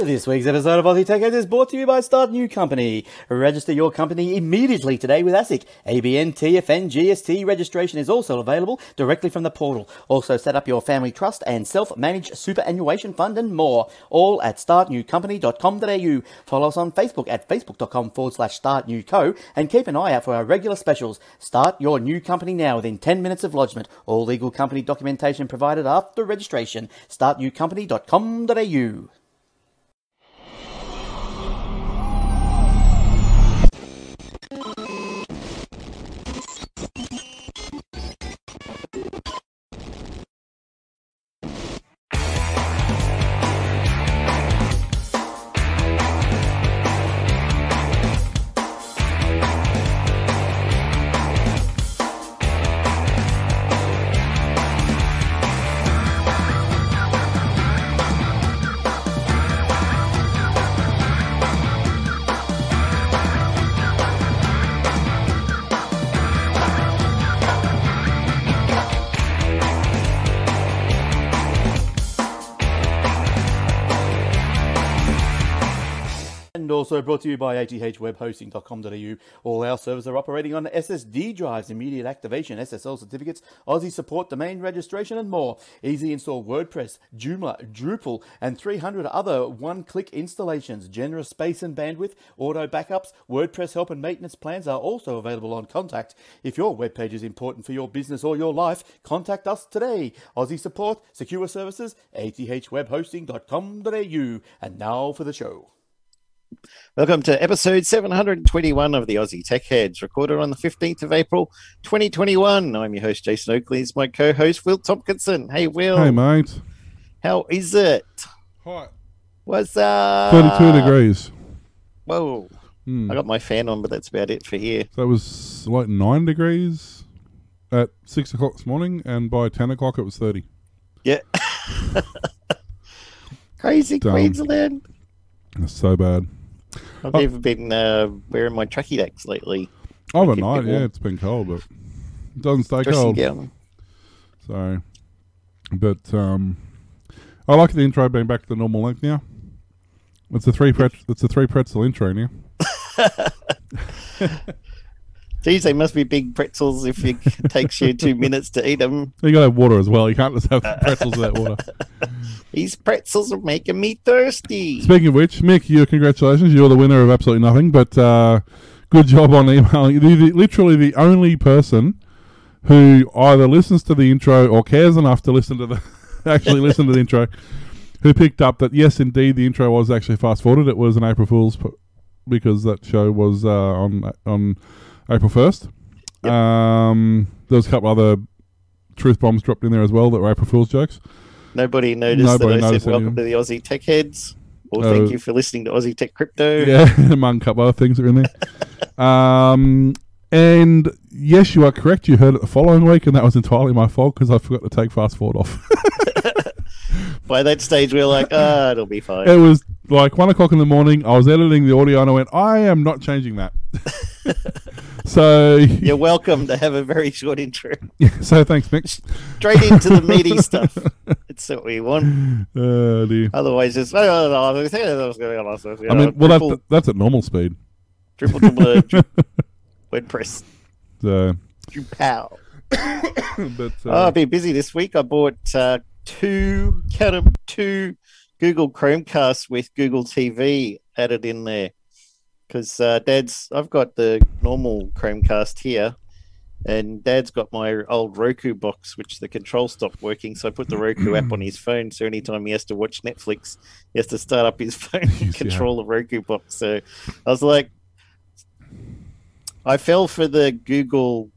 This week's episode of Aussie Tech Heads is brought to you by Start New Company. Register your company immediately today with ASIC. ABN TFN GST registration is also available directly from the portal. Also set up your family trust and self-managed superannuation fund and more. All at startnewcompany.com.au. Follow us on Facebook at facebook.com forward slash startnewco and keep an eye out for our regular specials. Start your new company now within 10 minutes of lodgement. All legal company documentation provided after registration. startnewcompany.com.au. also brought to you by athwebhosting.com.au. All our servers are operating on SSD drives, immediate activation, SSL certificates, Aussie support, domain registration, and more. Easy install WordPress, Joomla, Drupal, and 300 other one click installations. Generous space and bandwidth, auto backups, WordPress help and maintenance plans are also available on Contact. If your web page is important for your business or your life, contact us today. Aussie support, secure services, athwebhosting.com.au. And now for the show. Welcome to episode 721 of the Aussie Tech Heads, recorded on the 15th of April, 2021. I'm your host, Jason Oakley. It's my co host, Will Tompkinson. Hey, Will. Hey, mate. How is it? Hot. What's up? 32 degrees. Whoa. Hmm. I got my fan on, but that's about it for here. So it was like 9 degrees at 6 o'clock this morning, and by 10 o'clock it was 30. Yeah. Crazy Dumb. Queensland. That's so bad. I've Oh. even been uh, wearing my trucky decks lately. Oh, keep it yeah, it's been cold, but it doesn't stay Dressing cold. gown. So, but um, I like the intro being back to the normal length now. It's a three pret- It's a three pretzel intro now. Geez, they must be big pretzels if it takes you two minutes to eat them. You got to have water as well. You can't just have pretzels without water. These pretzels are making me thirsty. Speaking of which, Mick, you congratulations. You're the winner of absolutely nothing. But uh, good job on emailing. The, the, literally the only person who either listens to the intro or cares enough to listen to the actually listen to the intro, who picked up that yes, indeed, the intro was actually fast forwarded. It was an April Fool's p- because that show was uh, on on April first. Yep. Um, there was a couple other truth bombs dropped in there as well that were April Fool's jokes. Nobody noticed Nobody that I noticed said welcome anything. to the Aussie Tech Heads. Or Oh. thank you for listening to Aussie Tech Crypto. Yeah, among a couple other things that are in there. um, and yes, you are correct. You heard it the following week, and that was entirely my fault because I forgot to take fast forward off. By that stage, we are like, ah, it'll be fine. it was like one o'clock in the morning. I was editing the audio, and I went, I am not changing that. so, You're welcome to have a very short intro. so thanks, Mick. Straight into the meaty stuff. It's what we want. Oh, dear. Otherwise, just, oh, no, no, I think that was going on. I mean, well, triple, that's that's at normal speed. triple, uh, WordPress. So, Pow. but Oh, uh, I've been busy this week. I bought uh, two, count 'em, two Google Chromecasts with Google TV added in there. Because uh, Dad's, I've got the normal Chromecast here, and Dad's got my old Roku box, which the control stopped working. So I put the Roku app on his phone. So anytime he has to watch Netflix, he has to start up his phone and Yeah. control the Roku box. So I was like, I fell for the Google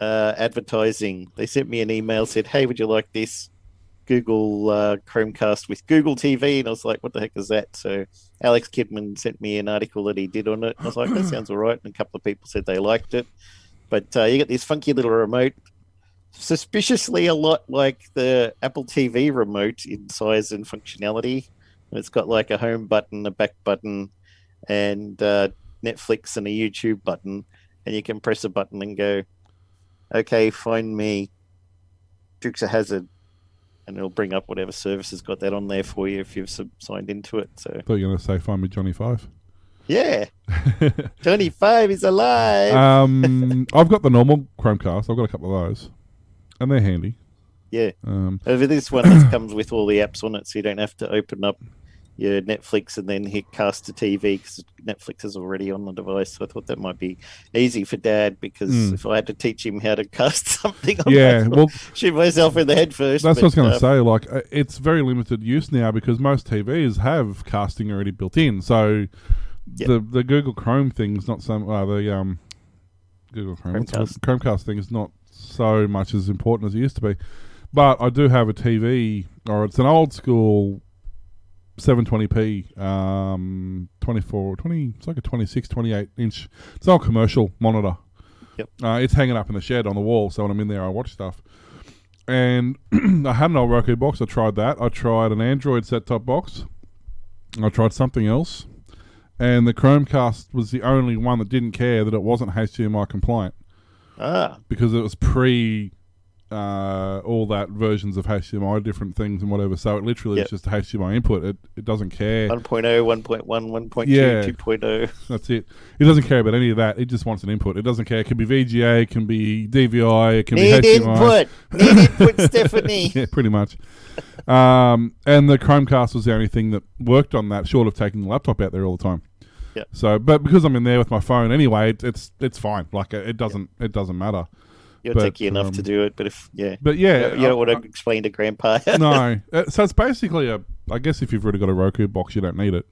uh, advertising. They sent me an email, said, "Hey, would you like this Google uh, Chromecast with Google TV?" And I was like, "What the heck is that?" So Alex Kidman sent me an article that he did on it. And I was like, "That sounds all right." And a couple of people said they liked it. But uh, you get this funky little remote, suspiciously a lot like the Apple TV remote in size and functionality. And it's got like a home button, a back button, and uh, Netflix and a YouTube button. And you can press a button and go, okay, find me Dukes of Hazzard. And it'll bring up whatever service has got that on there for you if you've sub- signed into it. So thought you were going to say find me Johnny Five. yeah, Johnny Five is alive. um, I've got the normal Chromecast. I've got a couple of those, and they're handy. yeah, Um, over this one that comes with all the apps on it, so you don't have to open up your Netflix and then hit cast to TV because Netflix is already on the device. So I thought that might be easy for Dad because Mm. if I had to teach him how to cast something, I yeah, well, shoot myself in the head first. That's what I was going to um, say. Like, uh, it's very limited use now because most TVs have casting already built in. So Yep. the the Google Chrome thing's not so. Uh, the um, Google Chrome? Chromecast. Chromecast thing is not so much as important as it used to be. But I do have a TV, or it's an old school 720p, um, 24, 20, it's like a 26, 28 inch. It's an old commercial monitor. Yep. Uh, it's hanging up in the shed on the wall, so when I'm in there, I watch stuff. And I had an old Roku box. I tried that. I tried an Android set top box. I tried something else. And the Chromecast was the only one that didn't care that it wasn't HDMI compliant Ah, because it was pre uh, all that versions of HDMI, different things and whatever. So it literally Yep. is just a HDMI input. It it doesn't care. 1.0, 1.1, 1.2, Yeah. 2.0. That's it. It doesn't care about any of that. It just wants an input. It doesn't care. It can be VGA, it can be DVI, it can Need be HDMI. input. Need input, Stephanie. yeah, pretty much. um, and the Chromecast was the only thing that worked on that, short of taking the laptop out there all the time. Yeah. So, but because I'm in there with my phone anyway, it, it's it's fine. Like it, it doesn't it doesn't matter. It'll But, take you enough to um, do it, but if, yeah. But yeah, you don't I- want to explain to Grandpa. no. Uh, so it's basically a. I guess if you've already got a Roku box, you don't need it.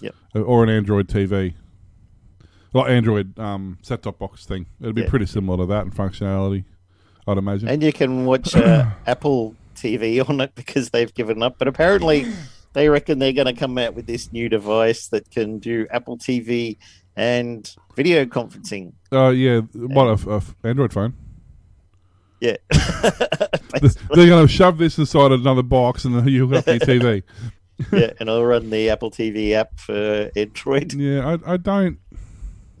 Yep. Uh, Or an Android TV. Well, Android um, set-top box thing. It'd be Yeah. pretty similar to that in functionality, I'd imagine. and you can watch uh, Apple TV on it because they've given up. But apparently, they reckon they're going to come out with this new device that can do Apple TV and video conferencing. uh, yeah, what a, a Android phone. Yeah. They're going to shove this inside another box and you hook up your TV. yeah, and I'll run the Apple TV app for Android. Yeah, I, I don't.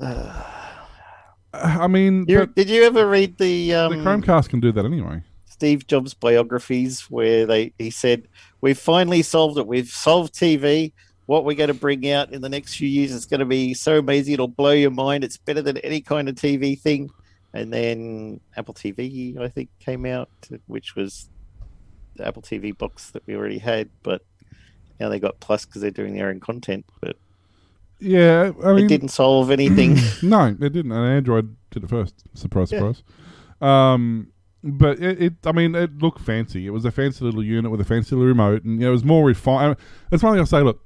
I mean, You, did you ever read the um, the Chromecast can do that anyway. Steve Jobs biographies where they he said, "We've finally solved it. We've solved TV. What we're going to bring out in the next few years is going to be so amazing. It'll blow your mind. It's better than any kind of TV thing." And then Apple TV, I think, came out, which was the Apple TV box that we already had, but now they got Plus because they're doing their own content. But Yeah, I mean, it didn't solve anything. No, it didn't. And Android did it first. Surprise, Yeah. surprise. Um, but it, it, I mean, it looked fancy. It was a fancy little unit with a fancy little remote, and you know, it was more refined. That's one thing I'll say. Look,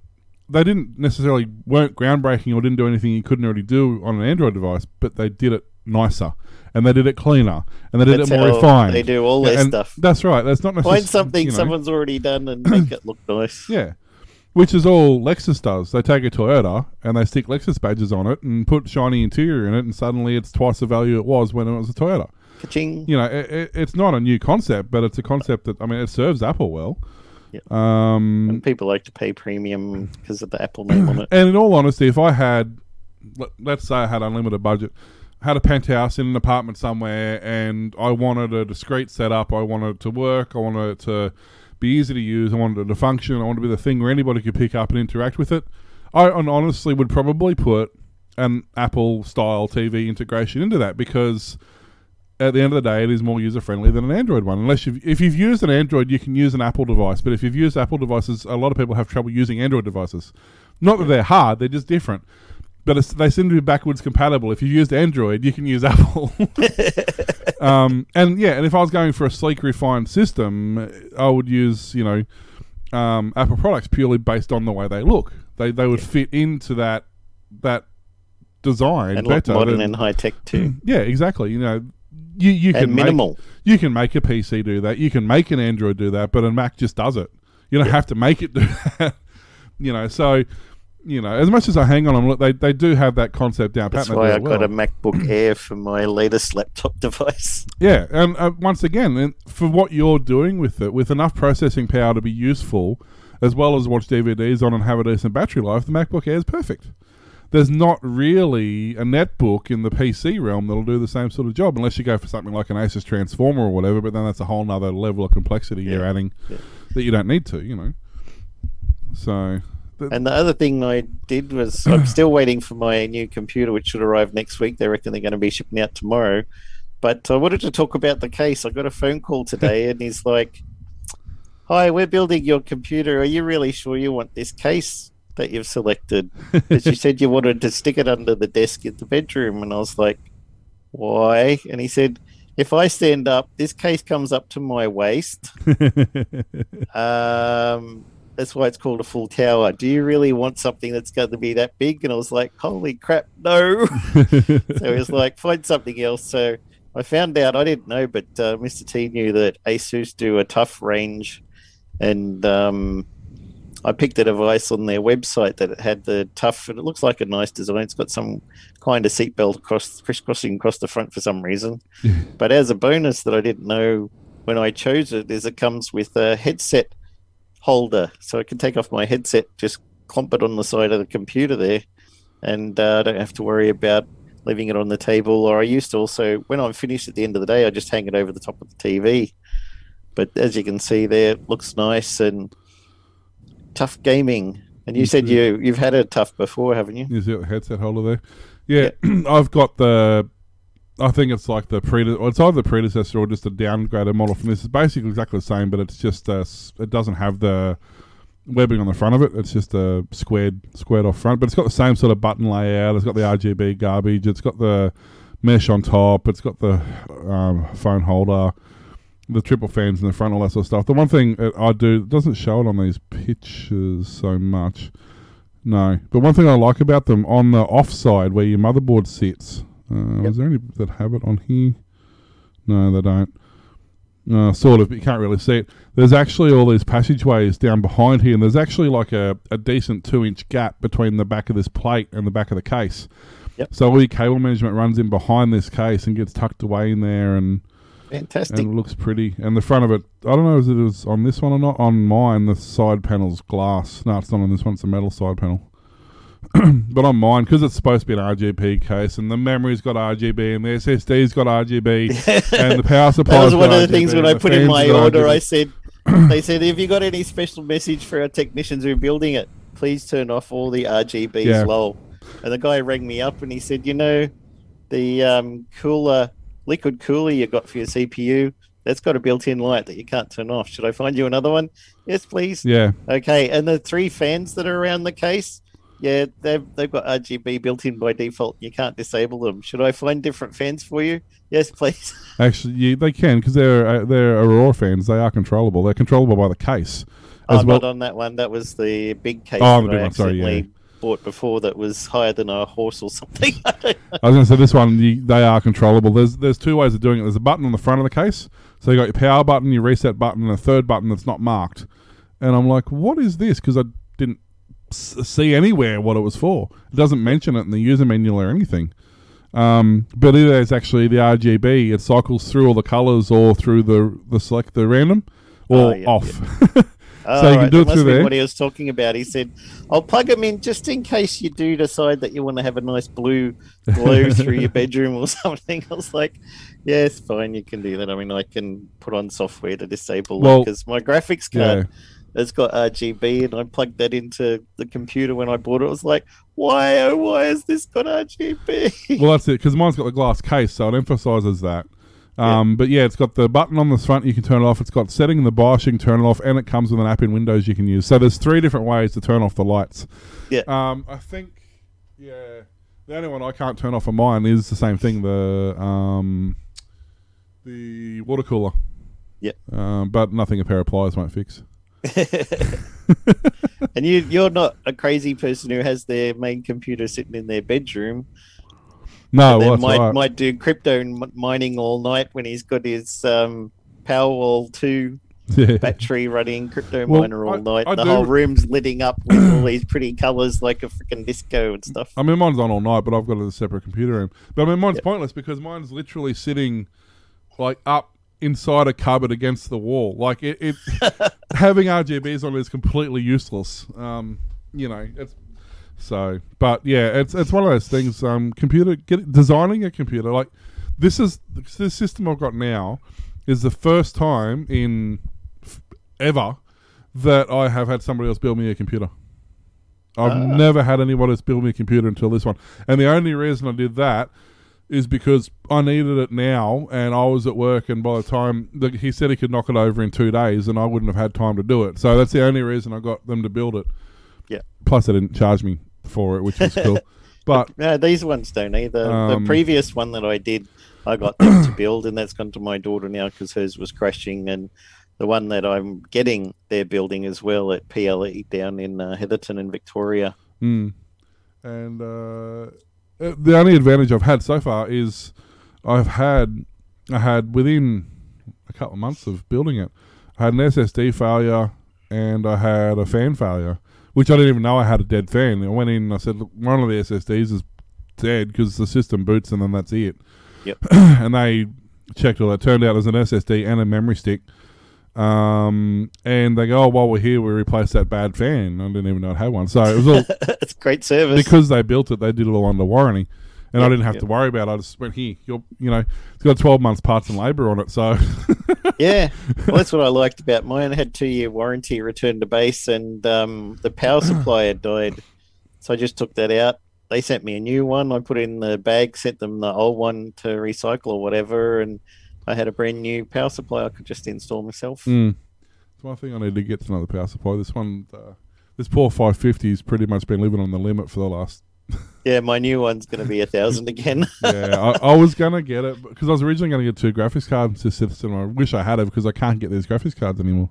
they didn't necessarily weren't groundbreaking or didn't do anything you couldn't already do on an Android device, but they did it nicer and they did it cleaner and they did That's it more refined. They do all their stuff. That's right. That's not necessarily Find something you know, someone's already done and make it look nice. Yeah. Which is all Lexus does. They take a Toyota and they stick Lexus badges on it and put shiny interior in it, and suddenly it's twice the value it was when it was a Toyota. Ka-ching. You know, it, it, it's not a new concept, but it's a concept that I mean, it serves Apple well. Yep. Um, And people like to pay premium because of the Apple name on it. and in all honesty, if I had, let- let's say I had unlimited budget, had a penthouse in an apartment somewhere, and I wanted a discreet setup, I wanted it to work, I wanted it to be easy to use, I wanted it to function, I wanted to be the thing where anybody could pick up and interact with it, I hon- honestly would probably put an Apple style TV integration into that because at the end of the day, it is more user friendly than an Android one. Unless you've, if you've used an Android, you can use an Apple device. But if you've used Apple devices, a lot of people have trouble using Android devices. Not that they're hard; they're just different. But it's, they seem to be backwards compatible. If you've used Android, you can use Apple. um, and yeah, and if I was going for a sleek, refined system, I would use you know um, Apple products purely based on the way they look. They they would fit into that that design and better. modern than- and high tech too. yeah, exactly. You know, you you can and make- minimal. you can make a PC do that. You can make an Android do that, but a Mac just does it. You don't have to make it do that. you know, so you know, as much as I hang on them, look, they they do have that concept down That's pat. why I well. got a MacBook Air for my latest laptop device. Yeah, and uh, once again, for what you're doing with it, with enough processing power to be useful, as well as watch DVDs on and have a decent battery life, the MacBook Air is perfect. there's not really a netbook in the PC realm that'll do the same sort of job unless you go for something like an Asus Transformer or whatever. But then that's a whole other level of complexity you're adding Yeah. that you don't need to, you know. So th- And the other thing I did was I'm still waiting for my new computer, which should arrive next week. They reckon they're going to be shipping out tomorrow. But I wanted to talk about the case. I got a phone call today, and he's like, "Hi, we're building your computer. Are you really sure you want this case that you've selected? Because you said you wanted to stick it under the desk in the bedroom." And I was like, "Why?" And he said, "If I stand up, this case comes up to my waist." Um, that's why it's called a full tower. Do you really want something that's going to be that big? And I was like, holy crap, no. so he was like, find something else. So I found out, I didn't know, but uh, Mr. T knew that Asus do a tough range. And um, I picked a device on their website that had the tough, and it looks like a nice design. It's got some kind of seatbelt across, crisscrossing across the front for some reason. But as a bonus that I didn't know when I chose it, is it comes with a headset holder, so I can take off my headset, just clump it on the side of the computer there, and uh, I don't have to worry about leaving it on the table. Or I used to also, when I'm finished at the end of the day, I just hang it over the top of the TV. But as you can see there, it looks nice and tough gaming. And you said you you've had a tough before, haven't you? Is the headset holder there? Yeah, I've got the. I think it's like the pre. It's either the predecessor or just a downgraded model from this. It's basically exactly the same, but it's just uh, it doesn't have the webbing on the front of it. It's just a squared squared off front, but it's got the same sort of button layout. It's got the RGB garbage. It's got the mesh on top. It's got the um, phone holder, the triple fans in the front, all that sort of stuff. The one thing I do doesn't show it on these pictures so much. No, but one thing I like about them on the off side where your motherboard sits. Uh, Is there any that have it on here? No, they don't. Uh, sort of, but you can't really see it. There's actually all these passageways down behind here, and there's actually like a, a decent two inch gap between the back of this plate and the back of the case. Yep. So all your cable management runs in behind this case and gets tucked away in there, and Fantastic. and it looks pretty. And the front of it, I don't know if it was on this one or not. On mine, the side panel's glass. No, it's not on this one. It's a metal side panel. but on mine, because it's supposed to be an RGB case, and the memory's got RGB, and the SSD's got RGB, and the power supply. That was one of the things when I put in my order. I said, they said, if you got any special message for our technicians who are building it, please turn off all the RGBs Yeah. low. And the guy rang me up and he said, you know, the um, cooler, liquid cooler you got for your CPU, that's got a built-in light that you can't turn off. Should I find you another one? Yes, please. Yeah, Okay, and the three fans that are around the case, yeah, they've they've got RGB built in by default. You can't disable them. Should I find different fans for you? Yes, please. actually, yeah, they can because they're uh, they're Aurora fans. They are controllable. They're controllable by the case Oh, as well. not on that one. That was the big case Oh, the that big I one, sorry, yeah. bought before that was higher than a horse or something. I. I was going to say this one, you, they are controllable. There's there's two ways of doing it. There's a button on the front of the case, so you got your power button, your reset button, and a third button that's not marked. And I'm like, what is this? Because I didn't see anywhere what it was for. It doesn't mention it in the user manual or anything. Um, but it is actually the RGB. It cycles through all the colors or through the the select the random or Oh, yeah, off. Oh, So you can right, do it through there. What he was talking about. He said, "I'll plug them in just in case you do decide that you want to have a nice blue glow through your bedroom or something." I was like, "Yes, fine, you can do that. I mean, I can put on software to disable Well, it because my graphics card has got RGB, and I plugged that into the computer when I bought it. I was like, why, oh, why has this got RGB?" Well, that's it because mine's got the glass case, so it emphasizes that. Um, But yeah, it's got the button on the front. You can turn it off. It's got setting in the BIOS. You can turn it off, and it comes with an app in Windows you can use. So there's three different ways to turn off the lights. Yeah. Um, I think. Yeah. The only one I can't turn off on mine is the same thing. The um, the water cooler. Yep. Um, but nothing a pair of pliers won't fix. and you, you're not a crazy person who has their main computer sitting in their bedroom. No, well, might right. might do crypto mining all night when he's got his um, Powerwall two yeah. battery running crypto Well, miner all I- night. I the do- whole room's lighting up with all these pretty colours like a freaking disco and stuff. I mean, mine's on all night, but I've got a separate computer room. But I mean, mine's Yep. pointless because mine's literally sitting like up inside a cupboard against the wall. Like it, it having RGBs on it is completely useless. Um, you know, it's So, but yeah, it's it's one of those things. Um, computer get, designing a computer like this is the system I've got now is the first time in f- ever that I have had somebody else build me a computer. I've Ah. never had anyone else build me a computer until this one, and the only reason I did that is because I needed it now, and I was at work, and by the time the, he said he could knock it over in two days, and I wouldn't have had time to do it. So that's the only reason I got them to build it. Yeah. Plus, they didn't charge me for it, which was cool. But No, these ones don't either. Um, the previous one that I did, I got them to build, and that's gone to my daughter now because hers was crashing. And the one that I'm getting, they're building as well at PLE down in uh, Heatherton in Victoria. Mm. And uh, uh, Uh, the only advantage I've had so far is I've had I had within a couple of months of building it, I had an SSD failure and I had a fan failure, which I didn't even know I had a dead fan. I went in and I said, Look, one of the SSDs is dead because the system boots and then that's it. Yep. and they checked all that. It turned out there's an SSD and a memory stick. Um, and they go, oh, while we're here, we replace that bad fan. I didn't even know it had one. So it was all it's great service. because they built it, they did it all under warranty, and I didn't have yep. to worry about. it. I just went here. You're, you know, it's got twelve months parts and labour on it, so yeah, well, that's what I liked about mine. It had two year warranty, return to base, and um, the power supply had died. So I just took that out. They sent me a new one. I put it in the bag, sent them the old one to recycle or whatever, and I had a brand new power supply I could just install myself. mm. it's one thing I need to get to another power supply. This one, uh, this poor 550 has pretty much been living on the limit for the last. Yeah, my new one's going to be a thousand again. Yeah, I, I was gonna get it because I was originally gonna get two graphics cards to system. I wish I had it because I can't get these graphics cards anymore.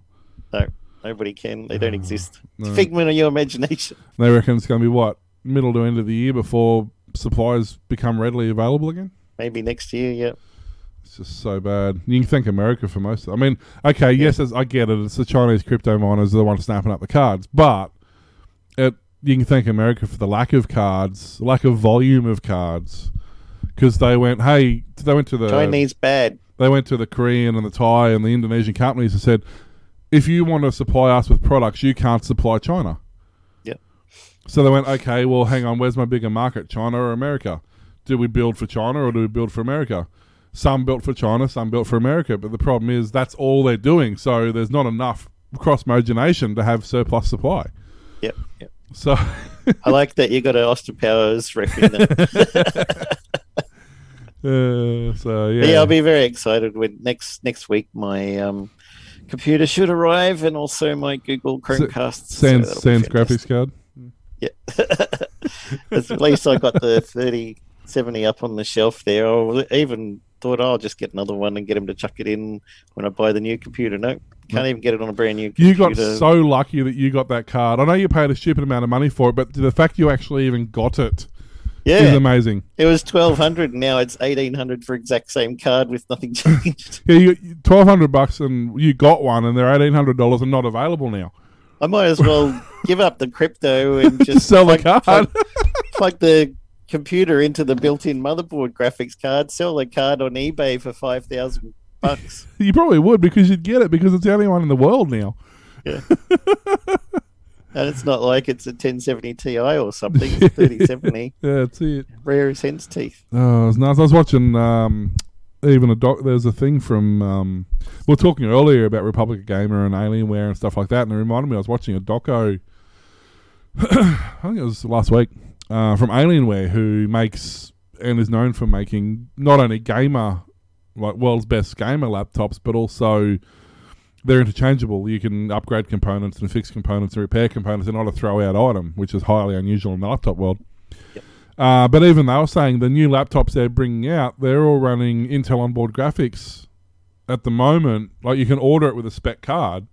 no, nobody can. They don't exist. No. Figment of your imagination. They reckon it's gonna be what middle to end of the year before supplies become readily available again. Maybe next year. Yeah. It's just so bad. You can thank America for most. Of I mean, okay, yes, I get it. It's the Chinese crypto miners are the ones snapping up the cards, but it, you can thank America for the lack of cards, lack of volume of cards, because they went, hey, they went to the Chinese bad. they went to the Korean and the Thai and the Indonesian companies and said, if you want to supply us with products, you can't supply China. Yep. So they went, okay, well, hang on, where's my bigger market, China or America? Do we build for China or do we build for America? Some built for China, some built for America. But the problem is that's all they're doing. So there's not enough cross mogenation to have surplus supply. Yep. Yep. So I like that you got an Austin Powers reference. Uh, so Yeah. yeah, I'll be very excited when next next week my um, computer should arrive and also my Google Chromecast. so Sans that'll Sans graphics card. Yeah, at least I got the 3070 up on the shelf there. I even thought oh, I'll just get another one and get him to chuck it in when I buy the new computer. No, can't even get it on a brand new computer. You got so lucky that you got that card. I know you paid a stupid amount of money for it, but the fact you actually even got it is yeah, amazing. it was 1200 and now it's 1800 for exact same card with nothing changed. Yeah, you twelve hundred bucks and you got one, and they're eighteen hundred dollars and not available now. I might as well give up the crypto and just Just sell the plug- card. plug- plug the computer into the built-in motherboard graphics card, sell the card on eBay for five thousand bucks. you probably would because you'd get it because it's the only one in the world now. Yeah. and it's not like it's a 1070 Ti or something. It's 3070. Yeah, that's it. Rare as hen's teeth. Oh, it was nice. I was watching um, even a doc. There's a thing from um, we are talking earlier about Republic Gamer and Alienware and stuff like that, and it reminded me I was watching a doco. I think it was last week uh, from Alienware, who makes and is known for making not only gamer like world's best gamer laptops, but also they're interchangeable. You can upgrade components and fix components and repair components. They're not a throw out item, which is highly unusual in the laptop world. Uh, but even they were saying the new laptops they're bringing out, they're all running Intel onboard graphics at the moment. Like you can order it with a spec card,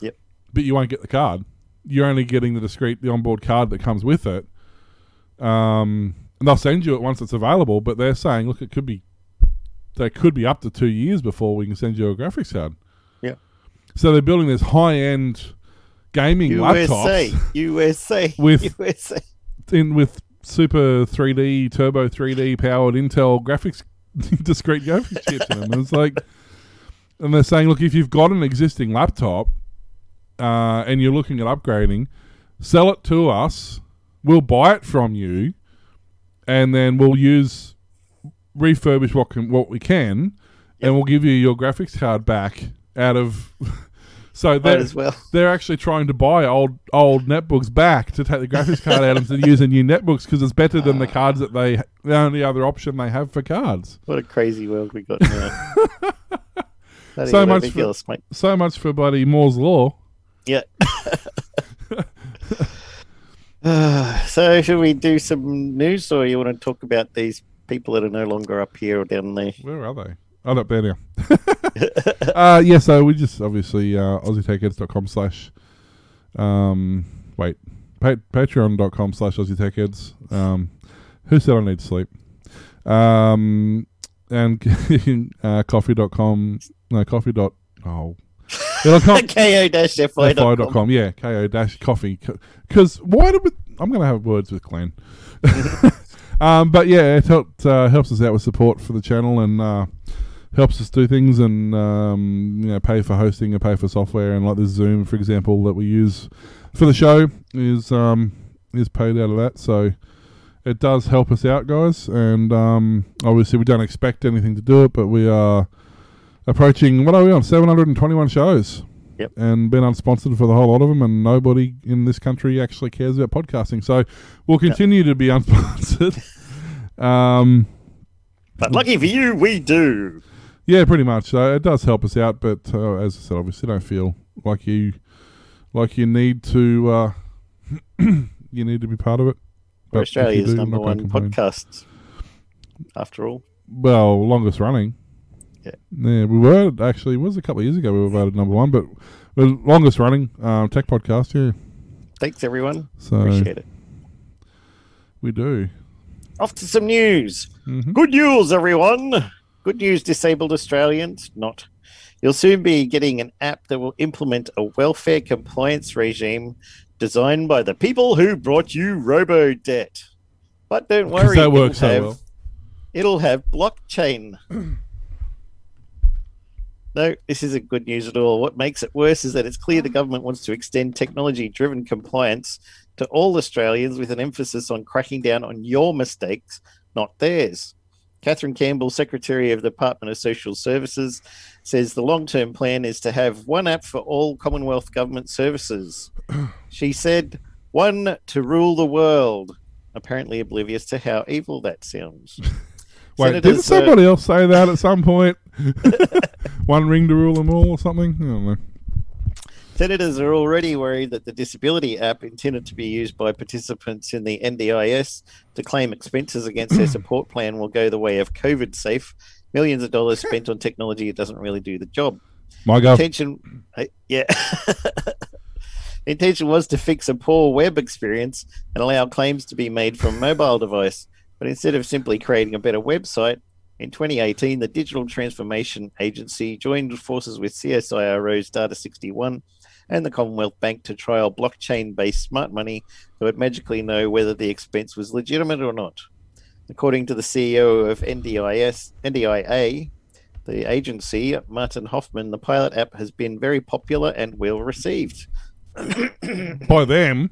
Yep. but you won't get the card. You're only getting the discrete, the onboard card that comes with it. Um, and they'll send you it once it's available. But they're saying, look, it could be, they could be up to two years before we can send you a graphics card. Yeah. So they're building this high end gaming USA, laptops USA, With- USA. in with super 3D turbo 3D powered Intel graphics discrete graphics chips in them. And it's like, and they're saying, look, if you've got an existing laptop uh, and you're looking at upgrading, sell it to us we'll buy it from you, and then we'll use refurbish what can what we can, and we'll give you your graphics card back out of. so they're, as well. they're actually trying to buy old old netbooks back to take the graphics card out of them and use a new netbooks because it's better than the ah. cards that they the only other option they have for cards. What a crazy world we got now. So much for- mate. So much for bloody Moore's law. Yeah. so, should we do some news, or you want to talk about these people that are no longer up here or down there? Where are they? Oh, up there now. uh, yeah, so we just obviously uh, aussietechheads.com slash um wait pa- patreon.com slash aussietechheads um who said I need sleep um and uh, coffee.com no coffee dot oh it'll come ko-fi.com. fi.com yeah ko dash coffee. Because why did we I'm gonna have words with Glenn. Um but yeah it helped uh, helps us out with support for the channel and uh helps us do things and um, you know pay for hosting and pay for software. And like this Zoom for example that we use for the show is um, is paid out of that. So it does help us out guys. And um, obviously we don't expect anything to do it but we are approaching what are we on 721 shows Yep. and been unsponsored for the whole lot of them and nobody in this country actually cares about podcasting so we'll continue to be unsponsored um, But lucky for you, we do. yeah, pretty much. So it does help us out, but uh, as I said, obviously, don't feel like you like you need to uh, you need to be part of it. But Australia's do, number one podcast, after all. Well, longest running. Yeah. yeah, we were actually. It was a couple of years ago we were voted number one, but the longest running um, tech podcast. Yeah, Thanks, everyone. so Appreciate it. we do. Off to some news. Mhm. Good news, everyone. Good news, disabled Australians. Not. You'll soon be getting an app that will implement a welfare compliance regime designed by the people who brought you Robo Debt. But don't worry, that works so well. it'll have blockchain. No, this isn't good news at all. What makes it worse is that it's clear the government wants to extend technology driven compliance to all Australians with an emphasis on cracking down on your mistakes, not theirs. Kathryn Campbell, Secretary of the Department of Social Services, says the long term plan is to have one app for all Commonwealth government services. she said, one to rule the world, apparently oblivious to how evil that sounds. Wait, Senators, didn't uh, somebody else say that at some point? One ring to rule them all, or something? I don't know. Senators are already worried that the disability app intended to be used by participants in the NDIS to claim expenses against their support plan will go the way of COVID safe. Millions of dollars spent on technology it doesn't really do the job. My God. Intention, uh, yeah. The intention was to fix a poor web experience and allow claims to be made from mobile device. But instead of simply creating a better website, in 2018, the Digital Transformation Agency joined forces with CSIRO's Data 61 and the Commonwealth Bank to trial blockchain based smart money that would magically know whether the expense was legitimate or not. According to the CEO of NDIS, NDIA, the agency, Martin Hoffman, the pilot app has been very popular and well received. By them.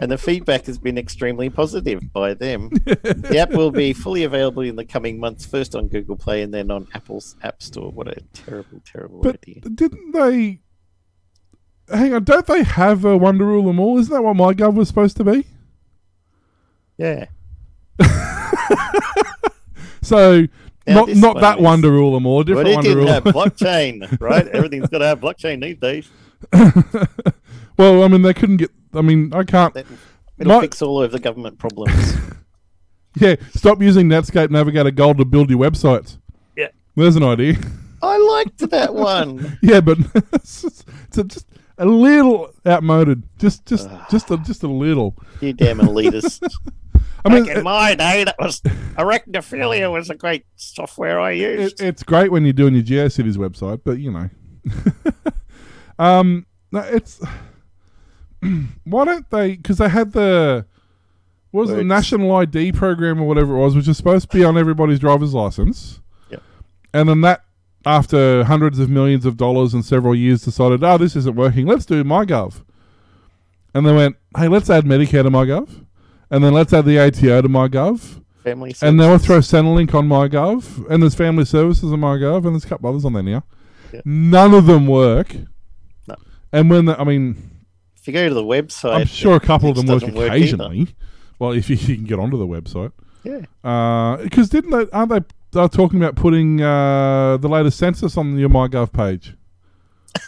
And the feedback has been extremely positive by them. the app will be fully available in the coming months, first on Google Play and then on Apple's App Store. What a terrible, terrible But idea. didn't they? Hang on, don't they have a Wonder rule them all? Isn't that what MyGov was supposed to be? Yeah. So Now not not that is- to rule them all, a But different it to didn't rule. have blockchain, right? Everything's got to have blockchain these days. well, I mean, they couldn't get. I mean, I can't. That, it'll My- fix all of the government problems. Yeah, stop using Netscape Navigator Gold to build your websites. Yeah. there's an idea. I liked that one. yeah, but it's, just, it's a- just a little outmoded. Just, just, just, a, just a little. You damn elitist. I mean, Back in my day, that was Arachnophilia was a great software I it, used. it's great when you're doing your GeoCities website, but you know, um, no, it's why don't they? Because they had the what was it, the national ID program or whatever it was, which is supposed to be on everybody's driver's license. Yep. And then that, after hundreds of millions of dollars and several years, decided, oh, this isn't working. Let's do MyGov. and they went, "Hey, let's add Medicare to MyGov, and then let's add the ATO to MyGov, Family and now we'll throw Centrelink on MyGov, and there's Family Services on MyGov, and there's a couple others on there now. Yeah. None of them work. No. And when the, I mean, If you go to the website, I'm sure a couple of them work doesn't work occasionally. well, if you, you can get onto the website. Yeah. Because didn't they? Aren't they? They're talking about putting uh, the latest census on your MyGov page,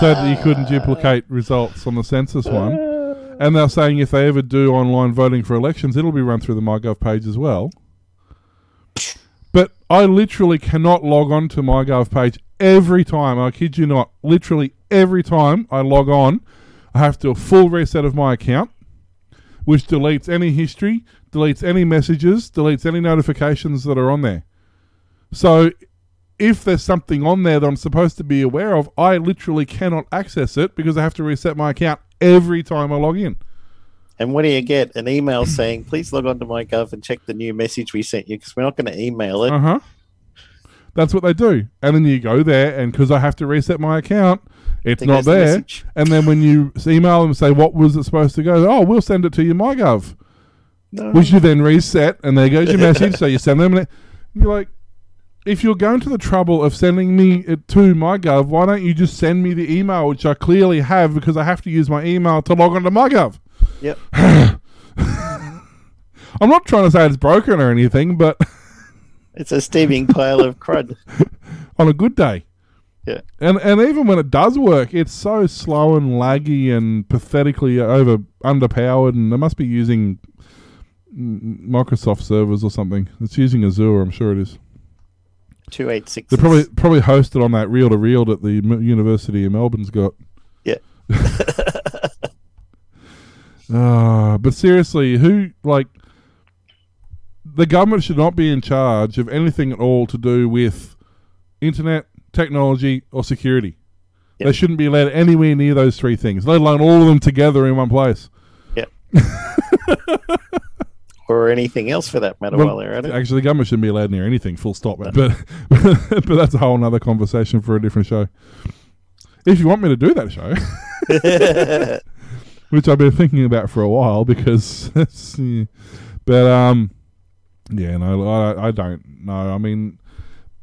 so that you couldn't duplicate results on the census one. And they're saying if they ever do online voting for elections, it'll be run through the MyGov page as well. But I literally cannot log on to MyGov page every time. I kid you not. Literally every time I log on, I have to do a full reset of my account, which deletes any history, deletes any messages, deletes any notifications that are on there. So if there's something on there that I'm supposed to be aware of, I literally cannot access it because I have to reset my account every time I log in. And what do you get? An email saying, please log on to MyGov and check the new message we sent you because we're not going to email it. Uh huh. That's what they do. And then you go there, and because I have to reset my account, it's There not goes the there. And then when you email them say, what was it supposed to go? Oh, we'll send it to you, MyGov. No. Which you then reset, and there goes your message. So you send them, and you're like, if you're going to the trouble of sending me it to MyGov, why don't you just send me the email, which I clearly have because I have to use my email to log on to MyGov? Yep. I'm not trying to say it's broken or anything, but It's a steaming pile of crud. on a good day. Yeah. And and even when it does work, it's so slow and laggy and pathetically over underpowered, and they must be using Microsoft servers or something. It's using Azure, I'm sure it is. 286. They're probably probably hosted on that reel to reel that the University of Melbourne's got. Yeah. Uh, but seriously, who like the government should not be in charge of anything at all to do with internet, technology, or security. They shouldn't be allowed anywhere near those three things, let alone all of them together in one place. or anything else for that matter Well, while they're at it. Actually, the government shouldn't be allowed near anything. Full stop. But but that's a whole other conversation for a different show. If you want me to do that show, which I've been thinking about for a while, because, but um, yeah, no, I, I don't know. I mean,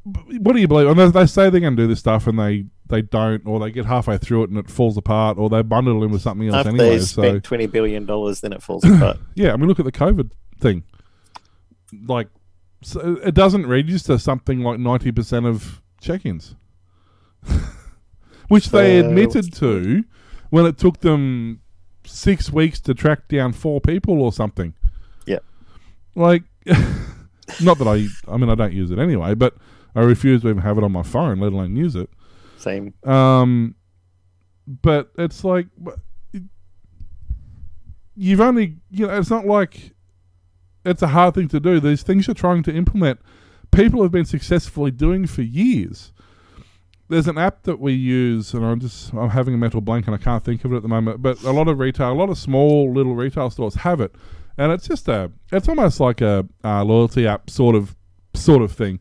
what do you believe? And they, they say they're going to do this stuff, and they they don't, or they get halfway through it and it falls apart, or they bundle it in with something else After anyway. they've So $20 billion, then it falls apart. yeah, I mean, look at the COVID thing. Like, so it doesn't register something like ninety percent of check-ins, which they admitted to when it took them six weeks to track down four people or something. Yeah. Like, not that I, I mean, I don't use it anyway, but I refuse to even have it on my phone, let alone use it. Same. Um, but it's like you've only you know it's not like it's a hard thing to do. These things you're trying to implement, people have been successfully doing for years. There's an app that we use, and I'm just I'm having a mental blank, and I can't think of it at the moment. But a lot of retail, a lot of small little retail stores have it, and it's just a it's almost like a, uh loyalty app sort of sort of thing.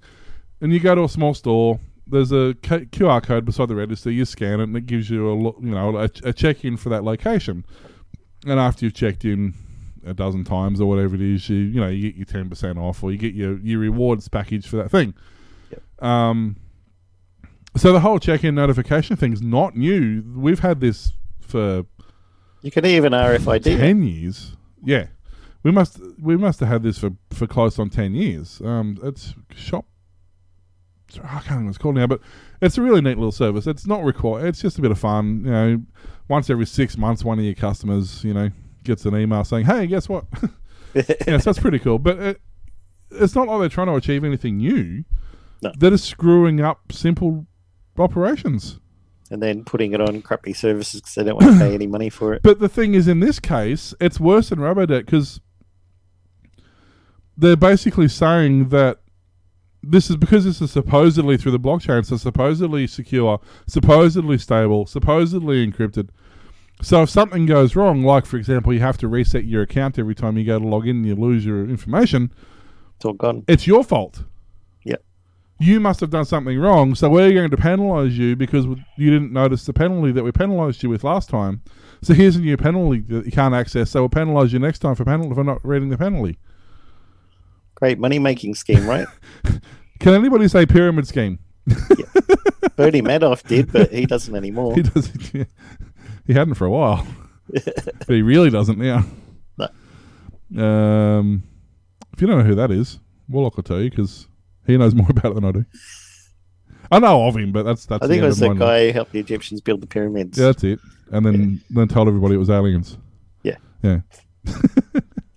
And you go to a small store, there's a K- QR code beside the register. You scan it, and it gives you a lo- you know a, a check in for that location. And after you've checked in a dozen times or whatever it is, you you know you get your ten percent off, or you get your your rewards package for that thing. Um, so the whole check-in notification thing's not new. We've had this for You can even RFID. ten years. Yeah, we must we must have had this for for close on ten years. Um, it's shop. I can't remember what it's called now, but it's a really neat little service. It's not required. It's just a bit of fun. You know, once every six months, one of your customers, you know, gets an email saying, "Hey, guess what?" yeah, so that's pretty cool. But it, it's not like they're trying to achieve anything new. No. They're just screwing up simple operations. and then putting it on crappy services because they don't want to pay any money for it. But the thing is, in this case, it's worse than Robodebt because they're basically saying that this is because this is supposedly through the blockchain, so supposedly secure, supposedly stable, supposedly encrypted. So if something goes wrong, like for example, you have to reset your account every time you go to log in and you lose your information, It's all gone. it's your fault. Yeah. you must have done something wrong, so we're going to penalise you because you didn't notice the penalty that we penalised you with last time. So here's a new penalty that you can't access, so we'll penalise you next time for penalty for not reading the penalty. Great money making scheme, right? Can anybody say pyramid scheme? Bernie Madoff did, but he doesn't anymore. He doesn't. He hadn't for a while, but he really doesn't now. Um, if you don't know who that is, Warlock will tell you because he knows more about it than I do. I know of him, but that's that's. I think it was the guy who helped the Egyptians build the pyramids. Yeah, that's it. And then then told everybody it was aliens. Yeah. Yeah.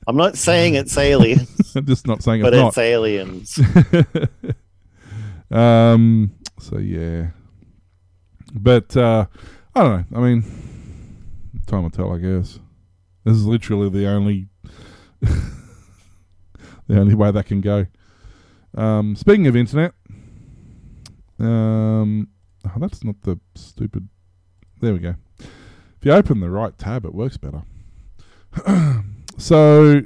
I'm not saying it's aliens, I'm just not saying it, but it's it's aliens. um. So yeah. But uh, I don't know. I mean, time will tell. I guess this is literally the only the only way that can go. Um, speaking of internet, um, oh, that's not the stupid. There we go. If you open the right tab, it works better. so,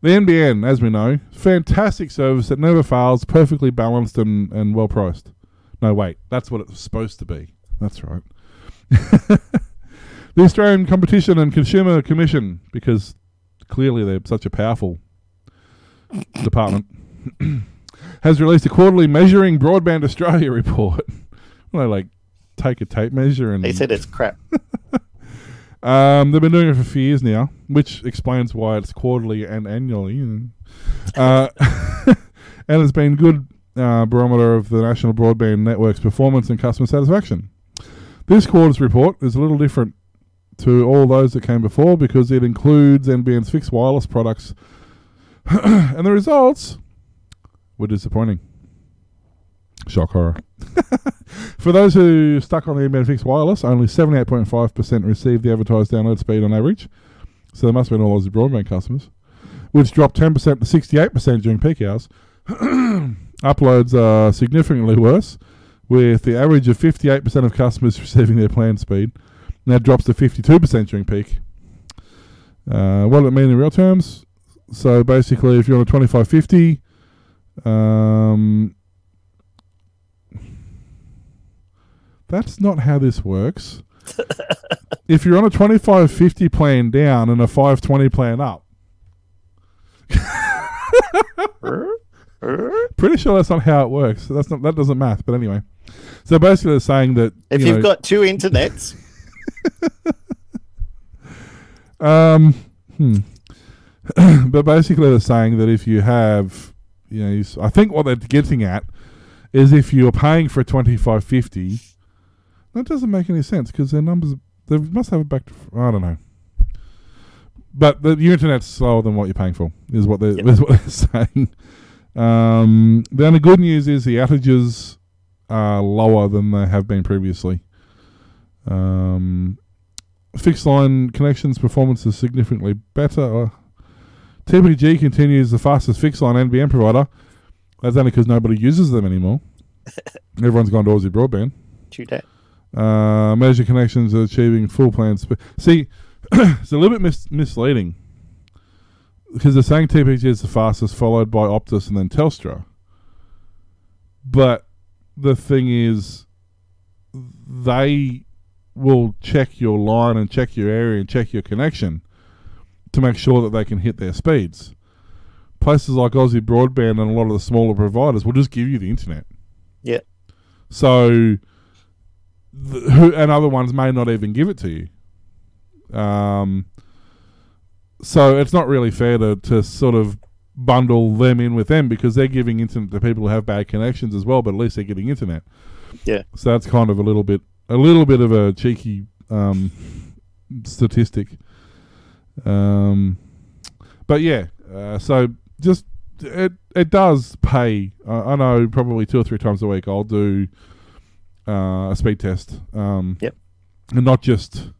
the NBN, as we know, fantastic service that never fails, perfectly balanced and, and well priced. No, wait, that's what it's supposed to be. That's right. the Australian Competition and Consumer Commission, because clearly they're such a powerful department, has released a quarterly measuring broadband Australia report. well, they like take a tape measure and They said it's crap. um, they've been doing it for a few years now, which explains why it's quarterly and annually. Uh, and it's been good uh, barometer of the national broadband network's performance and customer satisfaction. This quarter's report is a little different to all those that came before because it includes NBN's fixed wireless products, and the results were disappointing. Shock horror. For those who stuck on the fixed wireless, only 78.5% received the advertised download speed on average. So there must have been all those broadband customers, which dropped 10% to 68% during peak hours. Uploads are significantly worse, with the average of 58% of customers receiving their planned speed. Now drops to 52% during peak. Uh, what does it mean in real terms? So basically, if you're on a 2550, um, that's not how this works. if you're on a 2550 plan down and a 520 plan up, pretty sure that's not how it works. That's not that doesn't math, but anyway. So basically, they're saying that If you you've got two internets, Um, hmm. but basically, they're saying that if you have, you know, I think what they're getting at is if you're paying for a twenty five fifty, that doesn't make any sense because their numbers they must have it back to I don't know. But the your internet's slower than what you're paying for is what they're Yep. is what they're saying. Um, the only good news is the outages are lower than they have been previously. Um, fixed line connections performance is significantly better. Uh, TPG continues the fastest fixed line NBN provider. That's only because nobody uses them anymore. Everyone's gone to Aussie Broadband. true that. Uh, measure connections are achieving full plan speed. See, it's a little bit mis- misleading because they're saying TPG is the fastest, followed by Optus and then Telstra. But the thing is, they will check your line and check your area and check your connection to make sure that they can hit their speeds. Places like Aussie Broadband and a lot of the smaller providers will just give you the internet. Yeah. So, th- who and other ones may not even give it to you. Um, so it's not really fair to, to sort of bundle them in with them because they're giving internet to people who have bad connections as well, but at least they're getting internet. Yeah. So that's kind of a little bit a little bit of a cheeky um, statistic. Um, but yeah, uh, so just it it does pay. I I know probably two or three times a week I'll do uh, a speed test. Um, Yep. And not just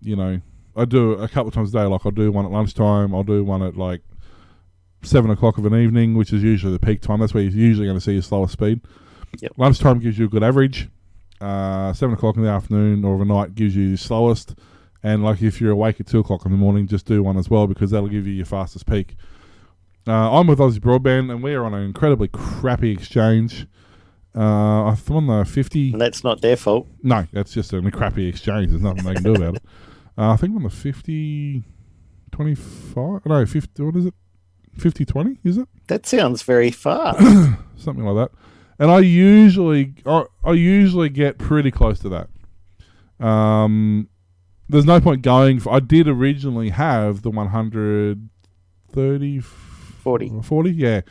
you know I do a couple of times a day. Like I'll do one at lunchtime. I'll do one at like seven o'clock of an evening, which is usually the peak time. That's where you're usually going to see your slowest speed. Yep. Lunchtime gives you a good average. Uh, seven o'clock in the afternoon or overnight gives you the slowest. And like if you're awake at two o'clock in the morning, just do one as well because that'll give you your fastest peak. Uh, I'm with Aussie Broadband, and we are on an incredibly crappy exchange. Uh, I'm on the 50. And that's not their fault. No, that's just a crappy exchange. There's nothing they can do about it. Uh, I think I'm on the 50, 25. No, 50. What is it? 50 20, is it? That sounds very far. Something like that. And I usually, I, I usually get pretty close to that. Um, there's no point going. For, I did originally have the 130, 40. 40, yeah.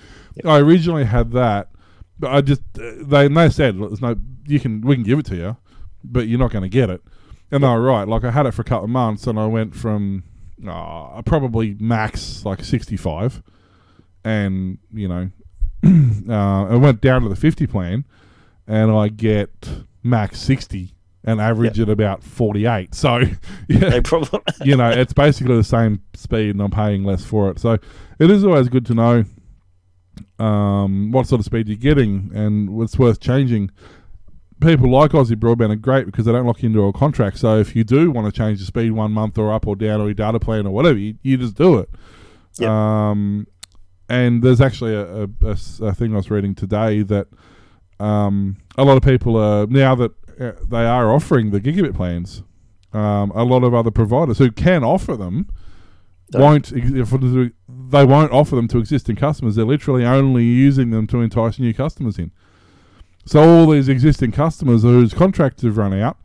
I originally had that, but I just they they said there's no you can we can give it to you, but you're not going to get it. And they were right. Like I had it for a couple of months, and I went from uh, probably max like 65, and you know, uh, I went down to the 50 plan, and I get max 60 and average at about 48. So, yeah, No problem. you know, it's basically the same speed, and I'm paying less for it. So, it is always good to know um, what sort of speed you're getting and what's worth changing. People like Aussie Broadband are great because they don't lock you into a contract. So, if you do want to change the speed one month or up or down or your data plan or whatever, you, you just do it. Yep. Um, and there's actually a thing I was reading today that um, a lot of people are now that uh, they are offering the gigabit plans. Um, a lot of other providers who can offer them. Won't ex- if it- they won't offer them to existing customers. They're literally only using them to entice new customers in. So all these existing customers whose contracts have run out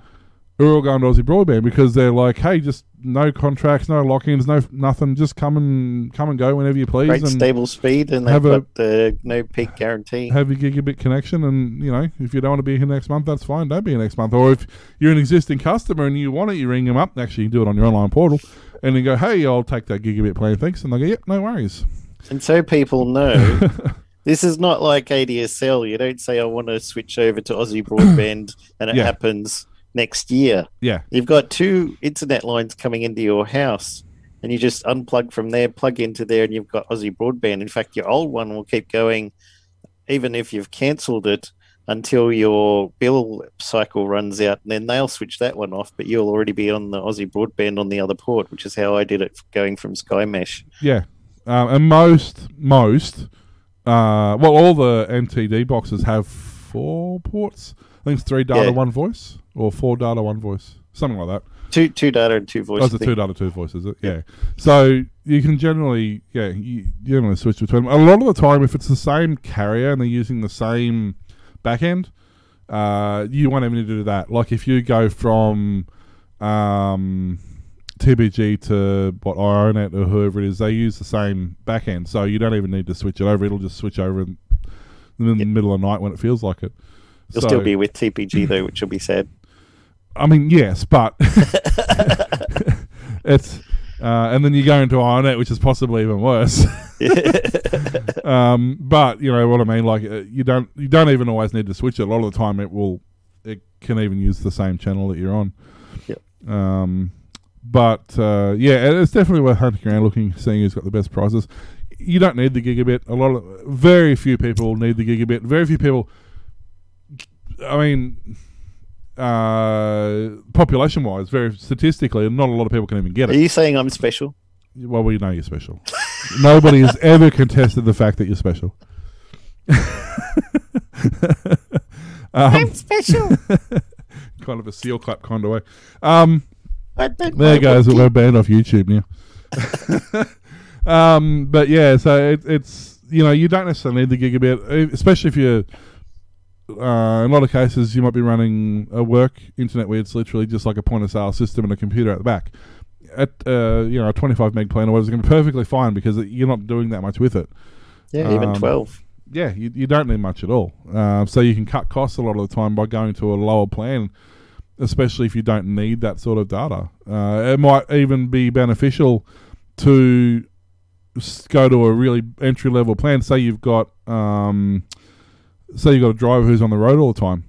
are all going to Aussie Broadband because they're like, hey, just no contracts, no lock-ins, no nothing. Just come and come and go whenever you please, Great and stable speed, and have a- the no peak guarantee. have your gigabit connection. And you know, if you don't want to be here next month, that's fine. Don't be here next month. Or if you're an existing customer and you want it, you ring them up. Actually, you can do it on your online portal, and then go, hey, I'll take that gigabit plan, thanks. And they go, yep, no worries. And so people know this is not like ADSL. You don't say, I want to switch over to Aussie Broadband, and it Yeah. happens next year. Yeah, You've got two internet lines coming into your house, and you just unplug from there, plug into there, and you've got Aussie Broadband. In fact, your old one will keep going, even if you've cancelled it, until your bill cycle runs out, and then they'll switch that one off. But you'll already be on the Aussie Broadband on the other port, which is how I did it going from SkyMesh. yeah. Um, and most, most, uh, well, all the NTD boxes have four ports. I think it's three data, Yeah. one voice, or four data, one voice, something like that. Two two data and two voice. Oh, it's a I think. two data, two voice, is it? Yeah. So you can generally, yeah, you generally switch between them. A lot of the time, if it's the same carrier and they're using the same backend, uh, you won't even need to do that. Like if you go from um, TPG to what iiNet or whoever it is, they use the same backend, so you don't even need to switch it over. It'll just switch over in, in the middle of the night when it feels like it. You'll So- still be with TPG though, which will be sad. I mean, yes, but it's uh, and then you go into iiNet, which is possibly even worse. um, but you know what I mean. Like uh, you don't you don't even always need to switch it. A lot of the time, it will it can even use the same channel that you're on. Yep. Um, but uh, yeah, it's definitely worth hunting around, looking, seeing who's got the best prices. You don't need the gigabit. A lot of very few people need the gigabit. Very few people. I mean, uh, population wise, very statistically, not a lot of people can even get it. Are you saying I'm special? Well, we know you're special. Nobody has ever contested the fact that you're special. um, I'm special. kind of a seal clap kind of way. Um, there know goes. what We're banned off YouTube now. um, but yeah, so it, it's you know you don't necessarily need the gigabit, especially if you're. Uh, in a lot of cases, you might be running a work internet where it's literally just like a point of sale system and a computer at the back. At uh, you know a 25 meg plan or whatever is going to be perfectly fine because you're not doing that much with it. Yeah, even Um, twelve. Yeah, you, you don't need much at all. Uh, so you can cut costs a lot of the time by going to a lower plan, especially if you don't need that sort of data. Uh, it might even be beneficial to go to a really entry level plan. Say you've got, um, say you've got a driver who's on the road all the time.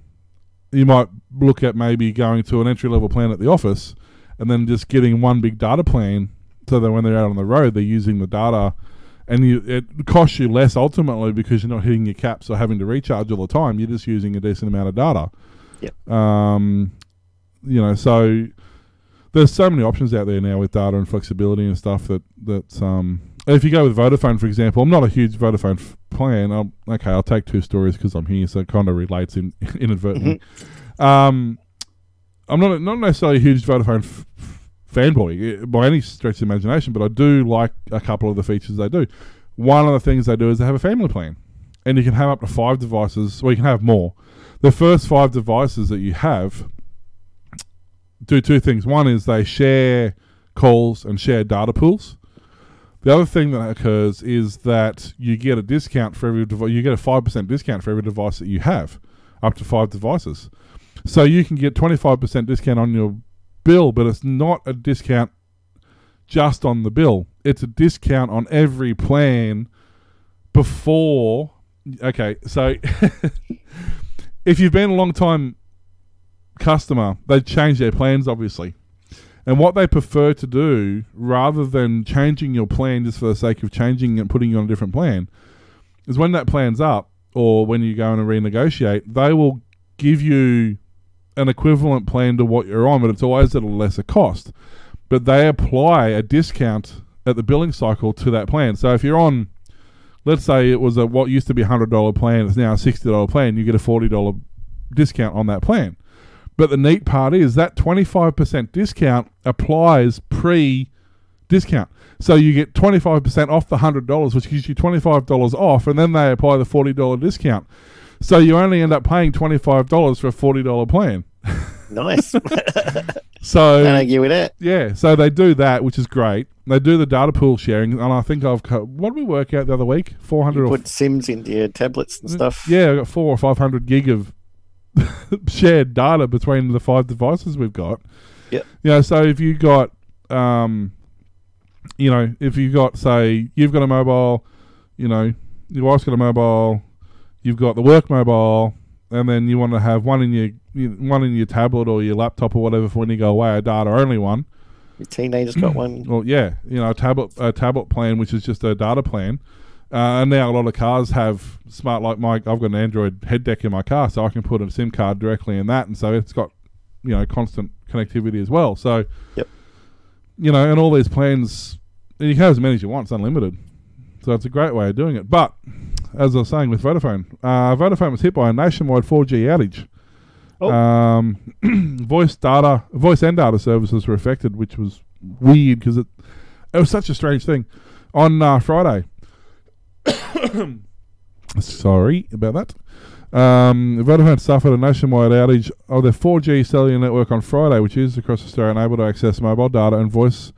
You might look at maybe going to an entry level plan at the office, and then just getting one big data plan, so that when they're out on the road, they're using the data and you, it costs you less ultimately because you're not hitting your caps or having to recharge all the time. You're just using a decent amount of data. Yep. Um, you know, so there's so many options out there now with data and flexibility and stuff that that's um, if you go with Vodafone, for example, I'm not a huge Vodafone f- plan. I'll, okay, I'll take two stories because I'm here, so it kind of relates in, inadvertently. Um, I'm not not necessarily a huge Vodafone f- f- fanboy eh, by any stretch of imagination, but I do like a couple of the features they do. One of the things they do is they have a family plan, and you can have up to five devices, or you can have more. The first five devices that you have do two things. One is they share calls and share data pools. The other thing that occurs is that you get a discount for every device. You get a five percent discount for every device that you have, up to five devices. So you can get twenty five percent discount on your bill, but it's not a discount just on the bill. It's a discount on every plan before. Okay, so if you've been a long time customer, they change their plans obviously. And what they prefer to do, rather than changing your plan just for the sake of changing and putting you on a different plan, is when that plan's up or when you go and renegotiate, they will give you an equivalent plan to what you're on, but it's always at a lesser cost. But they apply a discount at the billing cycle to that plan. So if you're on, let's say it was a what used to be a hundred dollar plan, it's now a sixty dollar plan, you get a forty dollar discount on that plan. But the neat part is that 25% discount applies pre discount. So you get 25% off the $100, which gives you $25 off, and then they apply the $40 discount. So you only end up paying $25 for a $40 plan. Nice. So Can't argue with that. yeah, so they do that, which is great. They do the data pool sharing, and I think I've co- what did we work out the other week? Four hundred Put Sims into your tablets and stuff. Yeah, I got four or five hundred gig of shared data between the five devices we've got. Yeah. You know, so if you got, um, you know, if you got, say, you've got a mobile, you know, your wife's got a mobile, you've got the work mobile, and then you want to have one in your you- one in your tablet or your laptop or whatever for when you go away, a data only one. Your teenager's got one. Well, yeah, you know, a tablet a tablet plan, which is just a data plan. Uh, and now a lot of cars have smart like my. I've got an Android head deck in my car, so I can put a SIM card directly in that, and so it's got you know constant connectivity as well. So, Yep. you know, and all these plans, and you can have as many as you want. It's unlimited, so it's a great way of doing it. But as I was saying with Vodafone, uh, Vodafone was hit by a nationwide 4G outage. Oh. Um, voice data, voice and data services were affected, which was weird because it it was such a strange thing. On uh, Friday, sorry about that. Um, Vodafone suffered a nationwide outage of their 4G cellular network on Friday, which is across Australia, unable to access mobile data and voice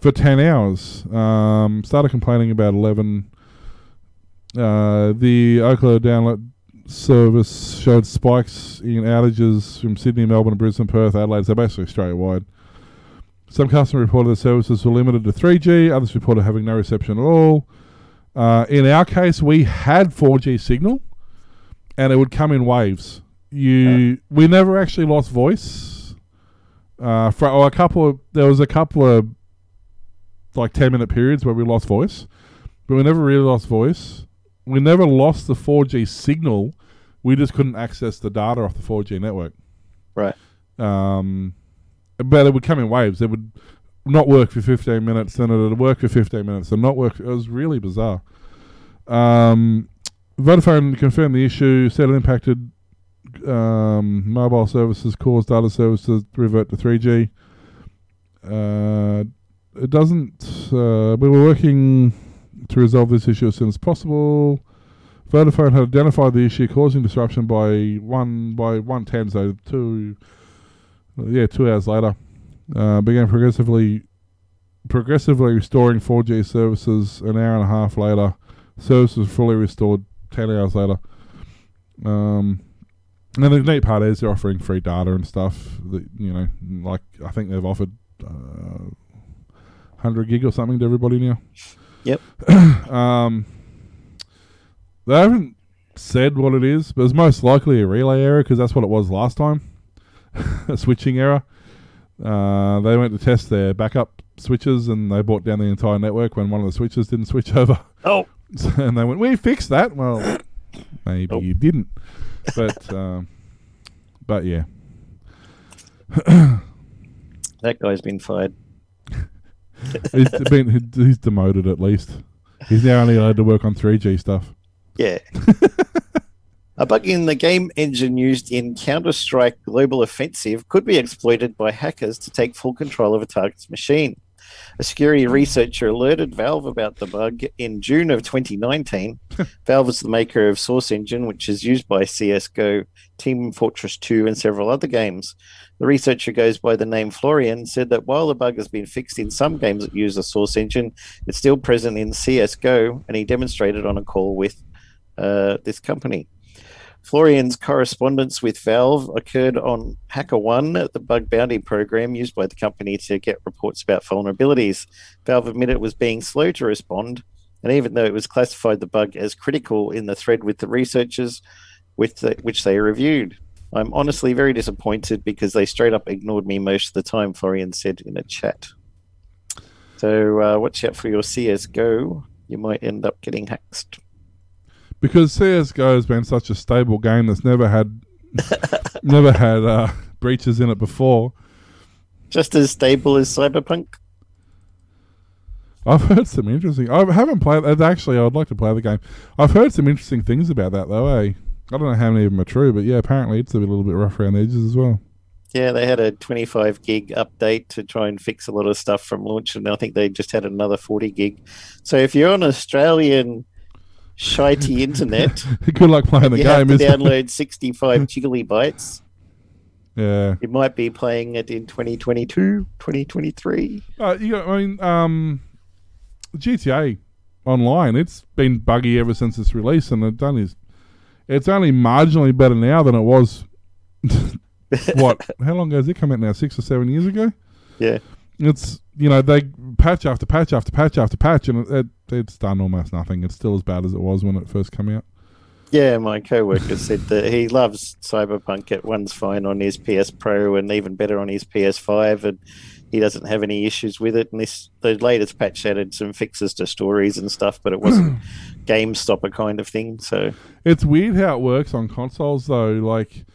for 10 hours. Um, started complaining about 11. Uh, the Ookla download service showed spikes in outages from Sydney, Melbourne, Brisbane, Perth, Adelaide, so basically Australia wide. Some customers reported the services were limited to 3G, others reported having no reception at all. Uh, in our case, we had 4G signal, and it would come in waves. You, we never actually lost voice. Uh, for oh, a couple of there was a couple of like ten minute periods where we lost voice, but we never really lost voice. We never lost the 4G signal. We just couldn't access the data off the 4G network. Right. Um, but it would come in waves. It would not work for 15 minutes, then it would work for 15 minutes, and not work. It was really bizarre. Um, Vodafone confirmed the issue, said it impacted um, mobile services, caused data services to revert to 3G. Uh, it doesn't. Uh, we were working to resolve this issue as soon as possible. Vodafone had identified the issue causing disruption by one by one ten, so two, yeah, two hours later, uh, began progressively progressively restoring 4G services. An hour and a half later, services fully restored. Ten hours later, um, and the neat part is they're offering free data and stuff. That you know, like I think they've offered uh, hundred gig or something to everybody now. Yep. um, they haven't said what it is, but it's most likely a relay error because that's what it was last time. a switching error. Uh, they went to test their backup switches and they brought down the entire network when one of the switches didn't switch over. Oh, and they went, "We fixed that." Well, maybe Nope. you didn't, but um, but yeah, that guy's been fired. he's been he's demoted at least. He's now only allowed to work on 3G stuff. Yeah. A bug in the game engine used in Counter Strike Global Offensive could be exploited by hackers to take full control of a target's machine. A security researcher alerted Valve about the bug in June of 2019. Valve is the maker of Source Engine, which is used by CSGO, Team Fortress 2, and several other games. The researcher goes by the name Florian, said that while the bug has been fixed in some games that use the Source Engine, it's still present in CSGO, and he demonstrated on a call with uh, this company. Florian's correspondence with Valve occurred on HackerOne, the bug bounty program used by the company to get reports about vulnerabilities. Valve admitted it was being slow to respond, and even though it was classified the bug as critical in the thread with the researchers, with the, which they reviewed. I'm honestly very disappointed because they straight up ignored me most of the time, Florian said in a chat. So uh, watch out for your CSGO. You might end up getting hacked because CS:GO has been such a stable game that's never had never had uh, breaches in it before. Just as stable as Cyberpunk. I've heard some interesting. I haven't played. Actually, I would like to play the game. I've heard some interesting things about that, though. Eh? I don't know how many of them are true, but yeah, apparently it's a little bit rough around the edges as well. Yeah, they had a 25 gig update to try and fix a lot of stuff from launch, and I think they just had another 40 gig. So if you're on Australian shitey internet. Good luck playing the you game. Have to download 65 gigabytes. Yeah. You might be playing it in 2022, 2023. Uh, you I mean, um, GTA Online, it's been buggy ever since its release, and it done is, it's only marginally better now than it was. what? How long ago has it come out now? Six or seven years ago? Yeah. It's you know they patch after patch after patch after patch, and it, it, it's done almost nothing. It's still as bad as it was when it first came out. Yeah, my co-worker said that he loves Cyberpunk. It runs fine on his PS Pro and even better on his PS5, and he doesn't have any issues with it. And this the latest patch added some fixes to stories and stuff, but it wasn't game stopper kind of thing. So it's weird how it works on consoles, though. Like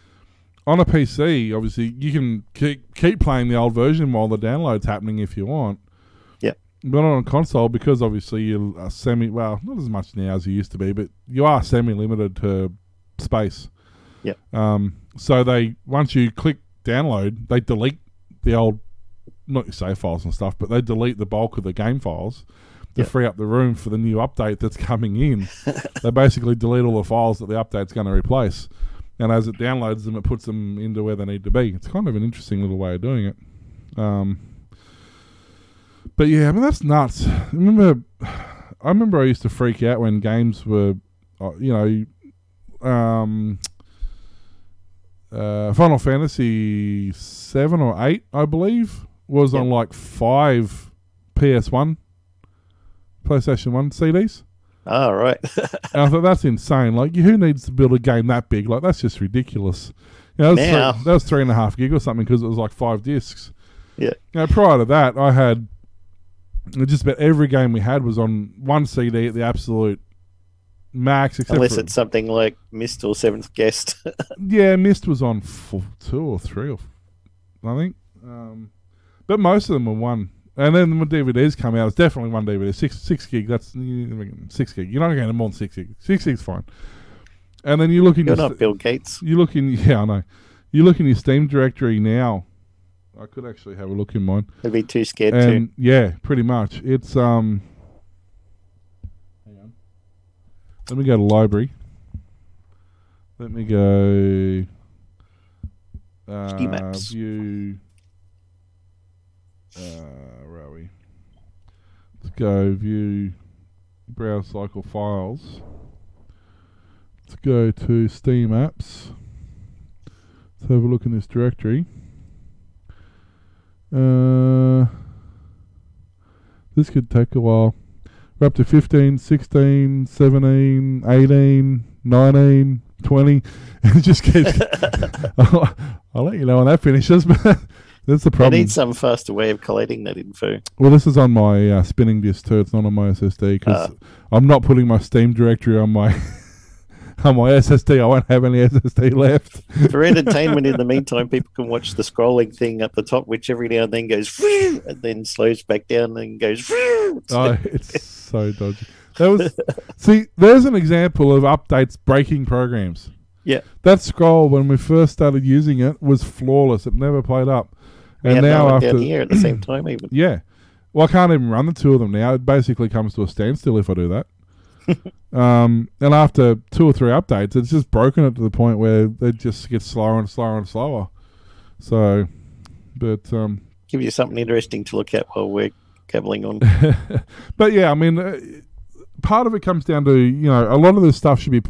on a PC, obviously you can keep, keep playing the old version while the download's happening if you want. But on a console, because obviously you're semi well, not as much now as you used to be, but you are semi limited to space. Yeah. Um. So they once you click download, they delete the old not your save files and stuff, but they delete the bulk of the game files to Yep. free up the room for the new update that's coming in. they basically delete all the files that the update's going to replace. And as it downloads them, it puts them into where they need to be. It's kind of an interesting little way of doing it. Um, but yeah, I mean that's nuts. I remember, I remember I used to freak out when games were, uh, you know, um, uh, Final Fantasy seven or eight, I believe, was on like five PS One, PlayStation One CDs. oh right, And I thought that's insane. Like, who needs to build a game that big? Like, that's just ridiculous. You know, that, was Now. three, that was three and a half gig or something because it was like five discs. Yeah. You know, prior to that, I had just about every game we had was on one CD at the absolute max. Except unless it's something like Myst or Seventh Guest. yeah, Myst was on four, two or three, or I think. Um, but most of them were one. And then when DVDs come out, it's definitely one DVD. Six six gig. That's six gig. You're not getting more than six gig. Six gig's fine. And then you look in You're your not Bill Gates. you look in yeah I know. You look in your Steam directory now. I could actually have a look in mine. I'd be too scared to. And yeah, pretty much. It's um. Hang on. Let me go to library. Let me go. Uh, maps. View. Uh, where are we? Let's go view. Browse cycle files. Let's go to Steam apps. Let's have a look in this directory. Uh, this could take a while. We're up to 15, 16, 17, 18, 19, 20. And it just keeps. I'll, I'll let you know when that finishes, but that's the problem. I need some faster way of collating that info. Well, this is on my uh, spinning disk too. It's not on my SSD because Ah. I'm not putting my Steam directory on my on my SSD. I won't have any SSD left. For entertainment, in the meantime, people can watch the scrolling thing up the top, which every now and then goes and then slows back down and goes. oh, it's so dodgy. That was see. There's an example of updates breaking programs. Yeah. That scroll when we first started using it was flawless. It never played up. And now after down here at the same time, even. yeah, well I can't even run the two of them now. It basically comes to a standstill if I do that. um, and after two or three updates, it's just broken it to the point where it just gets slower and slower and slower. So, but um, Give you something interesting to look at while we're gabbling on. but yeah, I mean, uh, part of it comes down to you know a lot of this stuff should be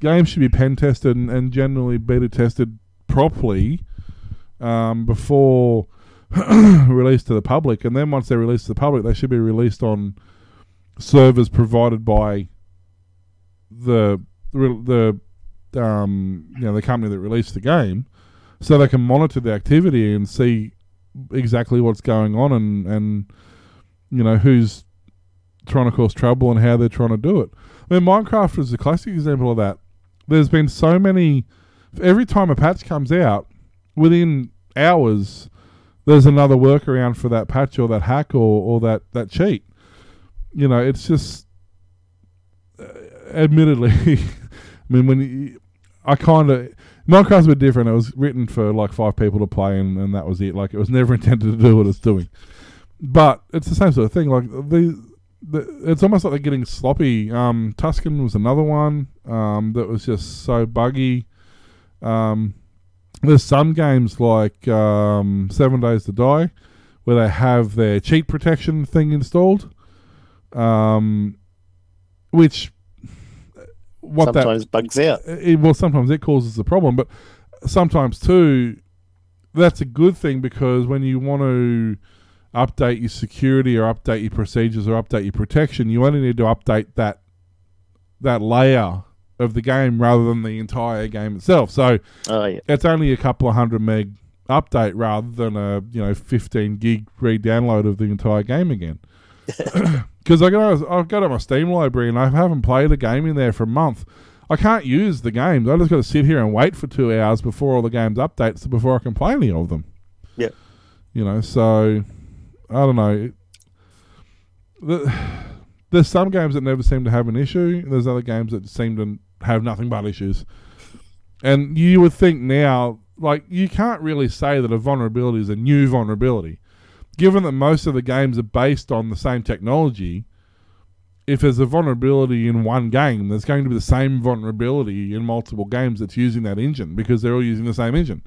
games should be pen tested and, and generally beta tested properly um, before released to the public, and then once they're released to the public, they should be released on servers provided by the the um, you know the company that released the game, so they can monitor the activity and see exactly what's going on and and you know who's trying to cause trouble and how they're trying to do it. I mean, Minecraft is a classic example of that. There's been so many. Every time a patch comes out, within hours, there's another workaround for that patch or that hack or, or that, that cheat. You know, it's just. Uh, admittedly, I mean, when you, I kind of. Minecraft's a bit different. It was written for like five people to play, and, and that was it. Like, it was never intended to do what it's doing. But it's the same sort of thing. Like, the the, it's almost like they're getting sloppy. Um, Tuscan was another one um, that was just so buggy. Um, there's some games like um, Seven Days to Die where they have their cheat protection thing installed, um, which what Sometimes bugs out. it, well sometimes it causes a problem, but sometimes too that's a good thing because when you want to update your security or update your procedures or update your protection, you only need to update that that layer of the game rather than the entire game itself. So Oh yeah. it's only a couple of hundred meg update rather than a you know 15 gig re-download of the entire game again. Because I go I've got it my Steam library and I haven't played a game in there for a month. I can't use the games. I just got to sit here and wait for two hours before all the games updates before I can play any of them. Yeah, You know, so I don't know. The, there's some games that never seem to have an issue. There's other games that seem to have nothing but issues. And you would think now, like, you can't really say that a vulnerability is a new vulnerability. Given that most of the games are based on the same technology, if there's a vulnerability in one game, there's going to be the same vulnerability in multiple games that's using that engine because they're all using the same engine.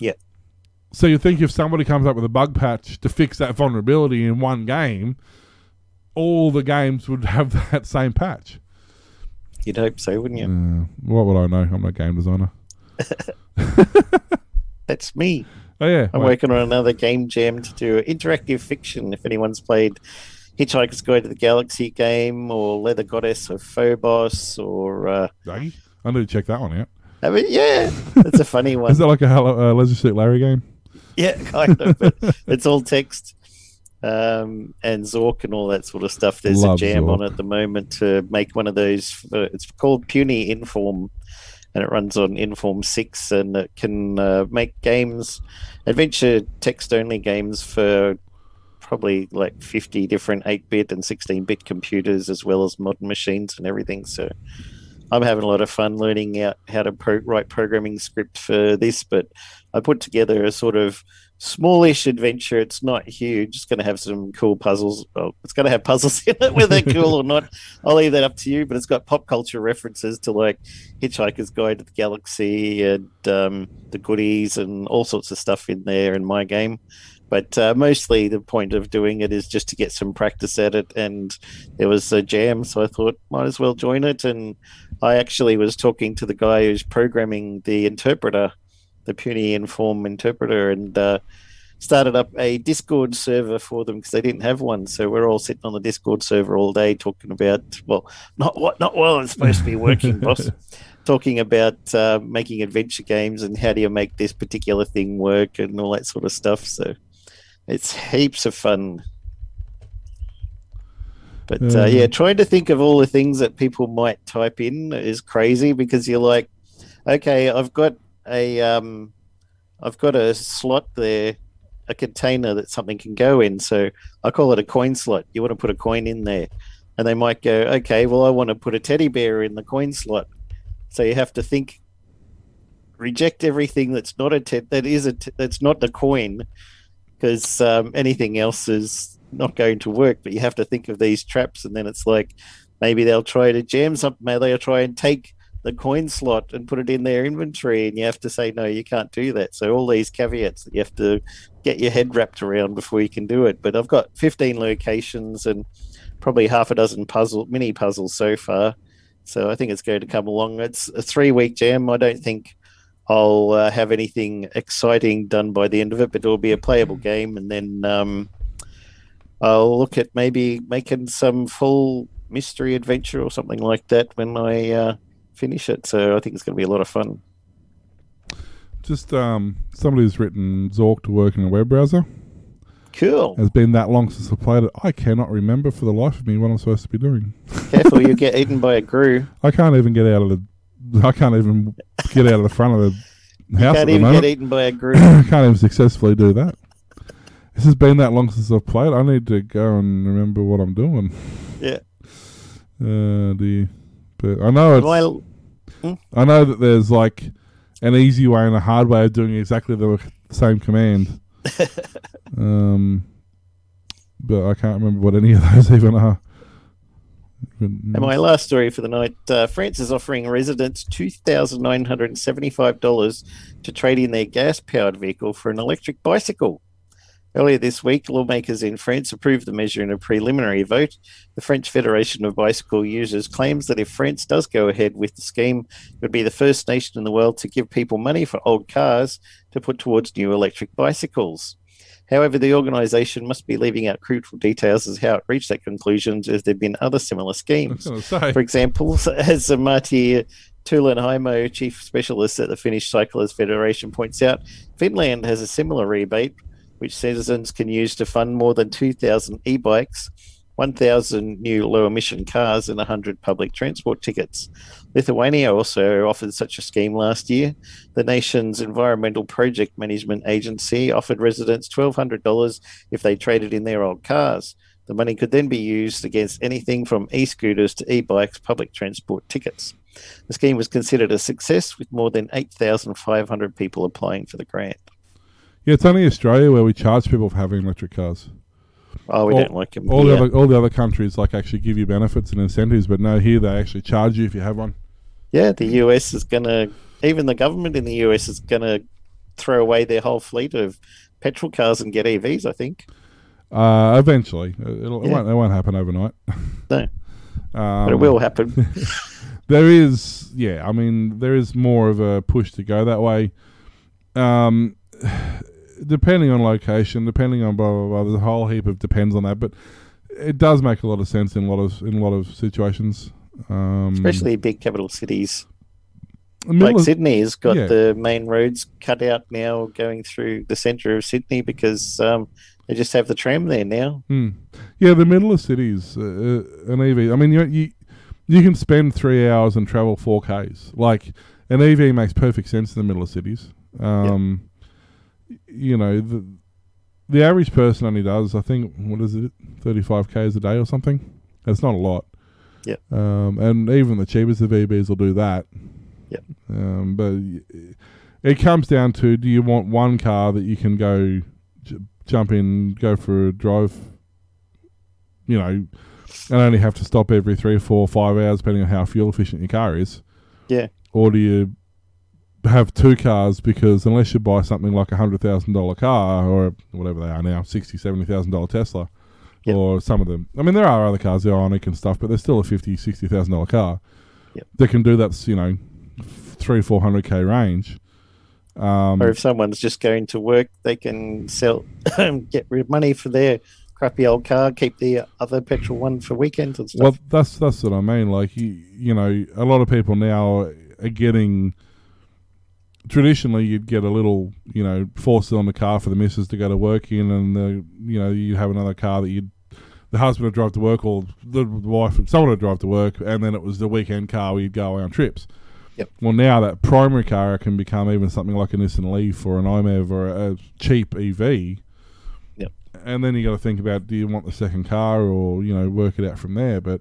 Yeah. So you think if somebody comes up with a bug patch to fix that vulnerability in one game, all the games would have that same patch. You'd hope so, wouldn't you? Uh, what would I know? I'm not a game designer. That's me. Oh yeah, I'm working on another game jam to do interactive fiction. If anyone's played Hitchhiker's Guide to the Galaxy game or Leather Goddess of Phobos or uh? I need to check that one out. I mean, yeah, it's a funny one. Is that like a uh, Leisure Suit Larry game? Yeah, kind of. But it's all text um, and Zork and all that sort of stuff. There's Love a jam on at the moment to make one of those. For, it's called PunyInform, and it runs on Inform Six, and it can uh, make games, adventure text only games for probably like 50 different 8-bit and 16-bit computers as well as modern machines and everything. So i'm having a lot of fun learning out how to pro- write programming script for this but i put together a sort of smallish adventure. It's not huge. It's going to have some cool puzzles. Well, it's going to have puzzles in it whether they're cool or not. I'll leave that up to you but it's got pop culture references to like hitchhiker's guide to the galaxy and um, the goodies and all sorts of stuff in there in my game. But uh, mostly the point of doing it is just to get some practice at it and there was a jam so i thought might as well join it. And i actually was talking to the guy who's programming the interpreter the PunyInform interpreter and uh, started up a discord server for them because they didn't have one so we're all sitting on the discord server all day talking about well not what not while it's supposed to be working boss talking about uh, making adventure games and how do you make this particular thing work and all that sort of stuff so it's heaps of fun. But uh, Um, yeah, trying to think of all the things that people might type in is crazy because you're like, okay, I've got a um, I've got a slot there, a container that something can go in. So I call it a coin slot. You want to put a coin in there, and they might go, okay, well I want to put a teddy bear in the coin slot. So you have to think, reject everything that's not a te- that is a t- that's not the coin, because um, anything else is not going to work. But you have to think of these traps, and then it's like maybe they'll try to jam something. Maybe they'll try and take the coin slot and put it in their inventory, and you have to say no, you can't do that. So all these caveats that you have to get your head wrapped around before you can do it. But I've got 15 locations and probably half a dozen puzzle mini puzzles so far. So I think it's going to come along. It's a three week jam. I don't think I'll uh, have anything exciting done by the end of it, but it'll be a playable game, and then um, I'll look at maybe making some full mystery adventure or something like that when I uh, finish it. So I think it's going to be a lot of fun. Just um, somebody who's written Zork to work in a web browser. Cool. It's been that long since I played it. I cannot remember for the life of me what I'm supposed to be doing. Careful, you get eaten by a grue. I can't even get out of the. I can't even get out of the front of the house at Can't the even moment. get eaten by a grue. I can't even successfully do that. This has been that long since I've played. I need to go and remember what I'm doing. Yeah. Uh, dear. But I know it's. Well, I know that there's like an easy way and a hard way of doing exactly the same command. um, but I can't remember what any of those even are. And my last story for the night uh, France is offering residents $2,975 to trade in their gas powered vehicle for an electric bicycle. Earlier this week, lawmakers in France approved the measure in a preliminary vote. The French Federation of Bicycle Users claims that if France does go ahead with the scheme, it would be the first nation in the world to give people money for old cars to put towards new electric bicycles. However, the organisation must be leaving out crucial details as how it reached that conclusion, as there have been other similar schemes. going to say. For example, as Marty Tulenheimo, chief specialist at the Finnish Cyclists Federation, points out, Finland has a similar rebate, which citizens can use to fund more than 2,000 e bikes, 1,000 new low emission cars, and 100 public transport tickets. Lithuania also offered such a scheme last year. The nation's Environmental Project Management Agency offered residents $1,200 if they traded in their old cars. The money could then be used against anything from e scooters to e bikes, public transport tickets. The scheme was considered a success with more than 8,500 people applying for the grant. Yeah, it's only Australia where we charge people for having electric cars. Oh, we All- don't like them. All here. the other all the other countries like actually give you benefits and incentives, but no, here they actually charge you if you have one. Yeah, the US is going to, even the government in the US is going to throw away their whole fleet of petrol cars and get EVs, I think. Uh, eventually, Uh, it'll, it Yeah. won't it won't happen overnight. No. um, But it will happen. There is, yeah. I mean, there is more of a push to go that way. Um, depending on location, depending on blah blah blah. There's a whole heap of depends on that, but it does make a lot of sense in a lot of in a lot of situations. Um, Especially big capital cities. Like Sydney has got yeah. the main roads cut out now going through the centre of Sydney because um, they just have the tram there now. Hmm. Yeah, the middle of cities, uh, uh, an EV. I mean, you, you you can spend three hours and travel four k's. Like an EV makes perfect sense in the middle of cities. Um, You know, the the average person only does, I think, what is it, thirty five k's a day or something. That's not a lot. Yeah. Um, and even the cheapest of EVs will do that. Yep. Um, but it comes down to: do you want one car that you can go j- jump in, go for a drive, you know, and only have to stop every three, four, five hours, depending on how fuel efficient your car is. Yeah. Or do you have two cars because unless you buy something like a hundred thousand dollar car or whatever they are now, sixty, seventy thousand dollar Tesla, Yep. or some of them. I mean, there are other cars, the Ioniq and stuff, but they're still a fifty, sixty thousand dollar car. Yep. That can do that, you know, three, four hundred k range. Um, Or if someone's just going to work, they can sell, get rid of money for their crappy old car, keep the other petrol one for weekends and stuff. Well, that's that's what I mean. Like you, you know, a lot of people now are getting. Traditionally, you'd get a little, you know, four cylinder car for the missus to go to work in, and the, you know, you'd have another car that you'd the husband would drive to work or the wife, and someone would drive to work, and then it was the weekend car we'd go on trips. Yep. Well, now that primary car can become even something like a Nissan Leaf or an i-MiEV or a, cheap EV. Yep. And then you got to think about do you want the second car or you know work it out from there. But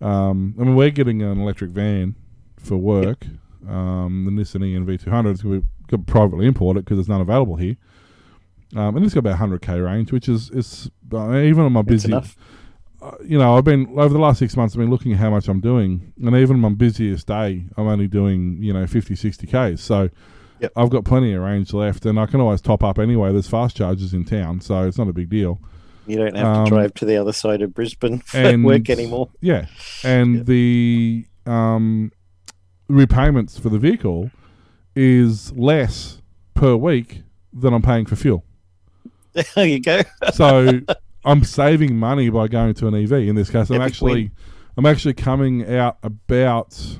um, I mean, we're getting an electric van for work. Um, the Nissan e-NV200 is going to be privately imported because there's none available here. Um, and it's got about 100k range, which is is uh, even on my That's busy uh, you know, I've been over the last six months. I've been looking at how much I'm doing, and even on my busiest day, I'm only doing you know 50, 60 k's. So Yep. I've got plenty of range left, and I can always top up anyway. There's fast chargers in town, so it's not a big deal. You don't have Um, to drive to the other side of Brisbane for and- work anymore. Yeah, and Yep. the um, repayments for the vehicle is less per week than I'm paying for fuel. There you go. so I'm saving money by going to an EV. In this case, I'm Epic actually win. I'm actually coming out about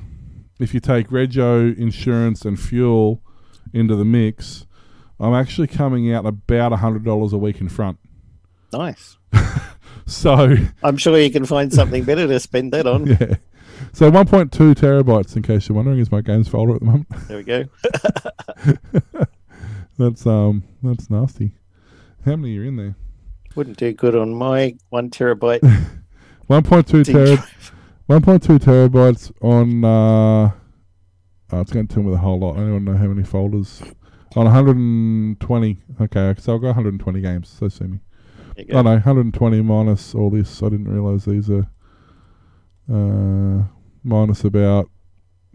if you take rego, insurance, and fuel into the mix, I'm actually coming out about hundred dollars a week in front. Nice. So I'm sure you can find something better to spend that on. yeah. So 1.2 terabytes, in case you're wondering, is my games folder at the moment. There we go. That's um, that's nasty. How many are in there? Wouldn't do good on my one terabyte 1.2 terabytes. 1.2 terabytes on. Uh, oh, it's going to tell me the whole lot. I don't know how many folders. On 120. Okay, so I've got 120 games. So sue me. I. Oh 120 minus all this. I didn't realise these are uh, minus about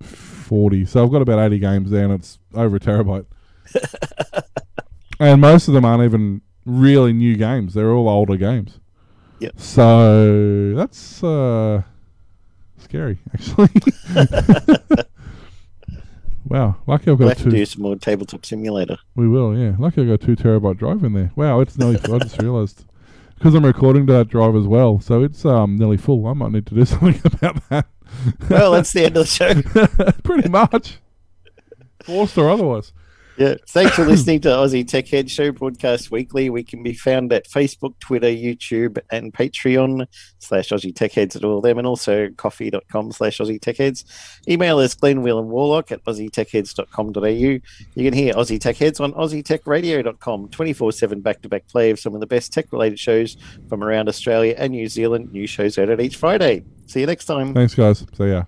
40. So I've got about 80 games there, and it's over a terabyte. and most of them aren't even really new games. They're all older games. Yep. So that's uh, scary, actually. wow, lucky I've We'll got have to two. do some more tabletop simulator. We will, yeah. Lucky I got a two terabyte drive in there. Wow, it's nearly. I just realised because I'm recording to that drive as well, so it's um nearly full. I might need to do something about that. Well, that's the end of the show. Pretty much, forced or otherwise. Yeah. Thanks for listening to Aussie Tech Head Show broadcast weekly. We can be found at Facebook, Twitter, YouTube, and Patreon slash Aussie Tech Heads at all of them, and also ko-fi.com slash Aussie Tech Heads. Email us Glenn Wheel and Warlock at aussietechheads.com.au. You can hear Aussie Tech Heads on aussietechradio.com 24 7 back to back play of some of the best tech related shows from around Australia and New Zealand. New shows out at each Friday. See you next time. Thanks, guys. See ya.